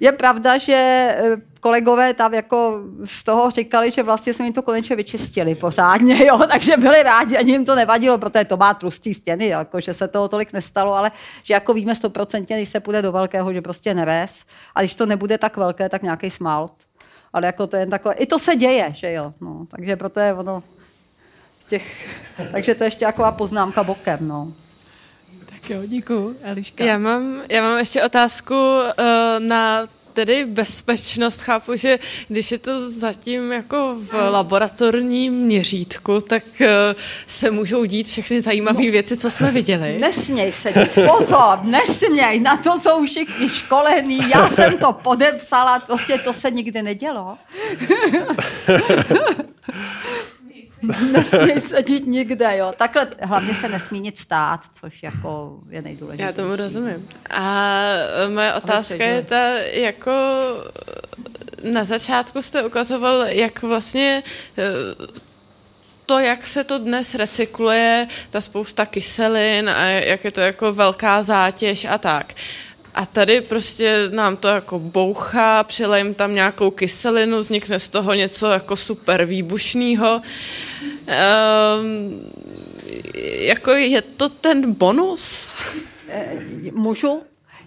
Je pravda, že kolegové tam jako z toho říkali, že vlastně jsme jim to konečně vyčistili pořádně, jo, takže byli rádi, ani jim to nevadilo, protože to má tlustý stěny, jako, že se toho tolik nestalo, ale že jako víme stoprocentně, když se půjde do velkého, že prostě neves, a když to nebude tak velké, tak nějaký smalt. Ale jako to je jen takové, i to se děje, že jo. No, takže proto je ono těch, takže to je ještě taková poznámka bokem, no. Tak jo, děkuji, Eliška. Já mám, já mám ještě otázku uh, na tedy bezpečnost. Chápu, že když je to zatím jako v laboratorním měřítku, tak uh, se můžou dít všechny zajímavé no, věci, co jsme viděli. Nesměj se dít, pozor, nesměj, na to jsou všichni školení, já jsem to podepsala, prostě to se nikdy nedělo. nesmí sedět nikde, jo. Takhle hlavně se nesmí nic stát, což jako je nejdůležitější. Já tomu rozumím. A moje otázka je ta, jako na začátku jste ukazoval, jak vlastně eh, to, jak se to dnes recykluje, ta spousta kyselin a jak je to jako velká zátěž a tak. A tady prostě nám to jako bouchá, přilejím tam nějakou kyselinu, vznikne z toho něco jako super výbušného. Um, jako je to ten bonus? Eh, můžu?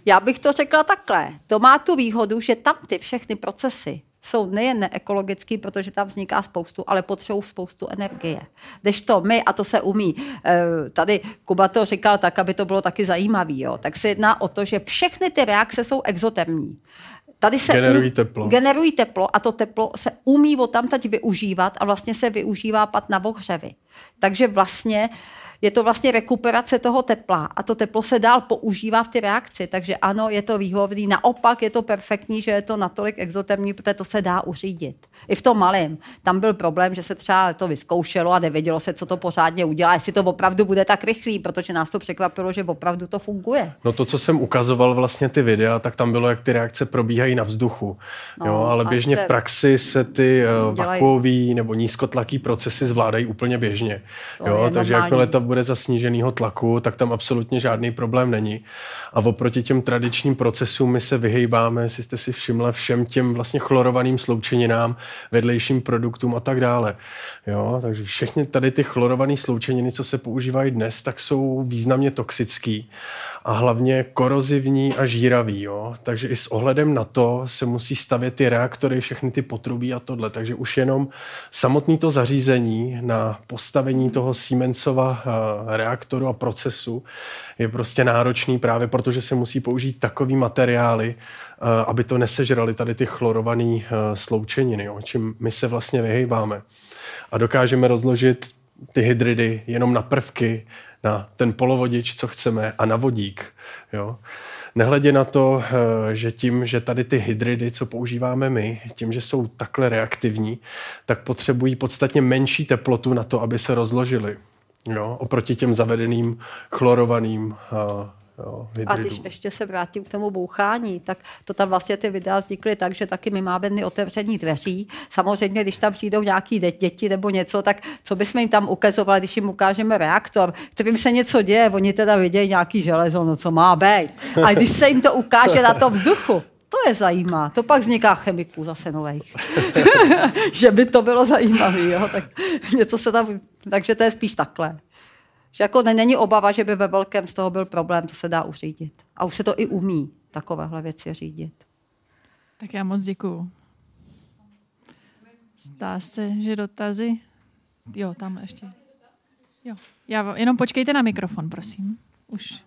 Já bych to řekla takhle. To má tu výhodu, že tam ty všechny procesy jsou nejen neekologický, protože tam vzniká spoustu, ale potřebují spoustu energie. Když to my, a to se umí, eh, tady Kuba to říkal tak, aby to bylo taky zajímavý, jo, tak se jedná o to, že všechny ty reakce jsou exotermní. Tady se generují teplo. Generují teplo a to teplo se umí tam teď využívat a vlastně se využívá pat na ohřevy. Takže vlastně uh, je to vlastně rekuperace toho tepla a to teplo se dál používá v té reakci, takže ano, je to výhodný. Naopak je to perfektní, že je to natolik exotermní, protože to se dá uřídit. I v tom malém. Tam byl problém, že se třeba to vyzkoušelo a nevědělo se, co to pořádně udělá, jestli to opravdu bude tak rychlý, protože nás to překvapilo, že opravdu to funguje. No to, co jsem ukazoval vlastně ty videa, tak tam bylo, jak ty reakce probíhají na vzduchu. No, jo, ale běžně te... v praxi se ty uh, vakuový nebo nízkotlaký procesy zvládají úplně běžně. To jo, takže jakmile to bude za sníženého tlaku, tak tam absolutně žádný problém není. A oproti těm tradičním procesům my se vyhejbáme, jestli jste si všimla, všem těm vlastně chlorovaným sloučeninám, vedlejším produktům a tak dále. Jo, takže všechny tady ty chlorované sloučeniny, co se používají dnes, tak jsou významně toxický a hlavně korozivní a žíravý. Jo? Takže i s ohledem na to se musí stavět ty reaktory, všechny ty potrubí a tohle. Takže už jenom samotný to zařízení na postavení toho Siemensova eh, reaktoru a procesu je prostě náročný právě protože se musí použít takový materiály, eh, aby to nesežrali tady ty chlorované eh, sloučeniny, jo? čím my se vlastně vyhejbáme. A dokážeme rozložit ty hydridy jenom na prvky, na ten polovodič, co chceme, a na vodík. Jo? Nehledě na to, eh, že tím, že tady ty hydridy, co používáme my, tím, že jsou takhle reaktivní, tak potřebují podstatně menší teplotu na to, aby se rozložily. Jo? Oproti těm zavedeným chlorovaným eh, Jo, a když ještě se vrátím k tomu bouchání, tak to tam vlastně ty videa vznikly tak, že taky my máme dny otevření dveří. Samozřejmě, když tam přijdou nějaký děti nebo něco, tak co bychom jim tam ukazovali, když jim ukážeme reaktor, kterým se něco děje, oni teda vidějí nějaký železo, no co má být. A když se jim to ukáže na tom vzduchu, to je zajímá. To pak vzniká chemiků zase nových. že by to bylo zajímavé, jo? Tak něco se tam, takže to je spíš takhle. Že jako není obava, že by ve velkém z toho byl problém, to se dá uřídit. A už se to i umí takovéhle věci řídit. Tak já moc děkuju. Zdá se, že dotazy... Jo, tam ještě. Jo, já, jenom počkejte na mikrofon, prosím. Už.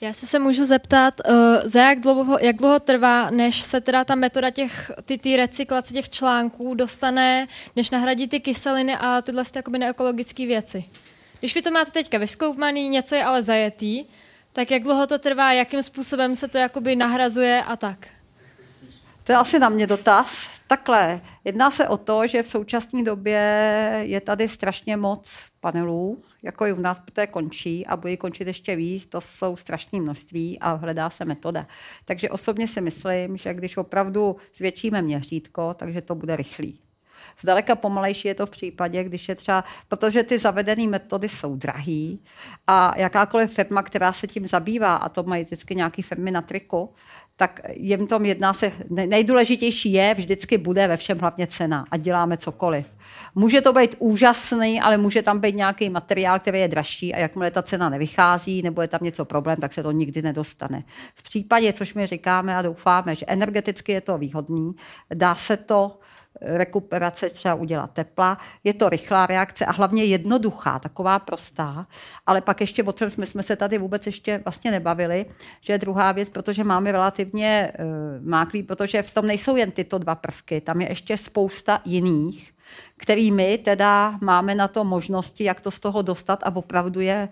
Já se se můžu zeptat, uh, za jak dlouho, jak dlouho trvá, než se teda ta metoda těch, ty, ty recyklace těch článků dostane, než nahradí ty kyseliny a tyhle jakoby neekologické věci. Když vy to máte teďka vyskoumaný, něco je ale zajetý, tak jak dlouho to trvá, jakým způsobem se to jakoby nahrazuje a tak? To je asi na mě dotaz. Takhle, jedná se o to, že v současné době je tady strašně moc panelů, jako i u nás, protože končí a bude končit ještě víc, to jsou strašné množství a hledá se metoda. Takže osobně si myslím, že když opravdu zvětšíme měřítko, takže to bude rychlý. Zdaleka pomalejší je to v případě, když je třeba, protože ty zavedené metody jsou drahý a jakákoliv firma, která se tím zabývá, a to mají vždycky nějaké firmy na triku, tak jim tom jedná se, nejdůležitější je, vždycky bude ve všem hlavně cena a děláme cokoliv. Může to být úžasný, ale může tam být nějaký materiál, který je dražší a jakmile ta cena nevychází nebo je tam něco problém, tak se to nikdy nedostane. V případě, což my říkáme a doufáme, že energeticky je to výhodný, dá se to rekuperace třeba udělat tepla. Je to rychlá reakce a hlavně jednoduchá, taková prostá. Ale pak ještě o čem jsme, jsme se tady vůbec ještě vlastně nebavili, že je druhá věc, protože máme relativně uh, máklý, protože v tom nejsou jen tyto dva prvky, tam je ještě spousta jiných, který my teda máme na to možnosti, jak to z toho dostat a opravdu je e,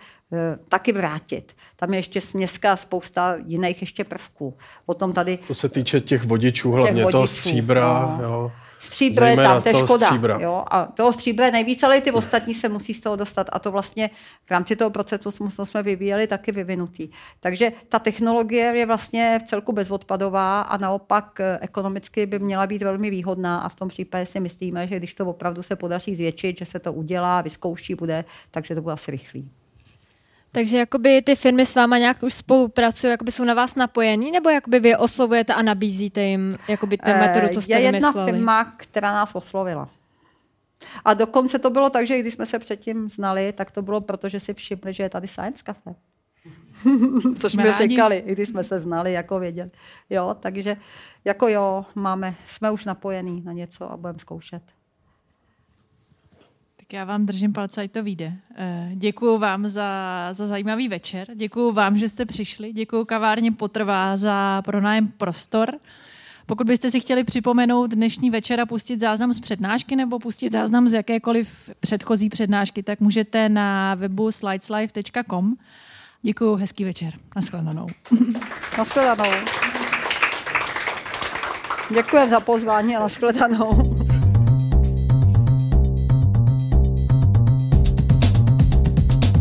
taky vrátit. Tam je ještě směska spousta jiných ještě prvků. Potom tady... To se týče těch vodičů, hlavně těch vodičů, toho stříbra. No. Jo. Stříbro je tam, to je škoda. Stříbra. Jo? A toho stříbra je nejvíc, ale i ty ostatní se musí z toho dostat. A to vlastně v rámci toho procesu jsme vyvíjeli taky vyvinutý. Takže ta technologie je vlastně v celku bezodpadová a naopak eh, ekonomicky by měla být velmi výhodná a v tom případě si myslíme, že když to opravdu se podaří zvětšit, že se to udělá, vyzkouší, bude, takže to bude asi rychlý. Takže jakoby ty firmy s váma nějak už spolupracují, jakoby jsou na vás napojený, nebo jakoby vy oslovujete a nabízíte jim jakoby ten metodu, co jste Je jedna vymysleli? firma, která nás oslovila. A dokonce to bylo tak, že když jsme se předtím znali, tak to bylo proto, že si všimli, že je tady Science Cafe. Což jsme říkali, i když jsme se znali, jako věděli. Jo, takže jako jo, máme, jsme už napojení na něco a budeme zkoušet. Tak já vám držím palce, ať to vyjde. Eh, děkuji vám za, za zajímavý večer, děkuji vám, že jste přišli, děkuji kavárně Potrvá za pronájem prostor. Pokud byste si chtěli připomenout dnešní večer a pustit záznam z přednášky nebo pustit záznam z jakékoliv předchozí přednášky, tak můžete na webu slideslive.com. Děkuji, hezký večer. Naschledanou. Naschledanou. Děkuji za pozvání a naschledanou.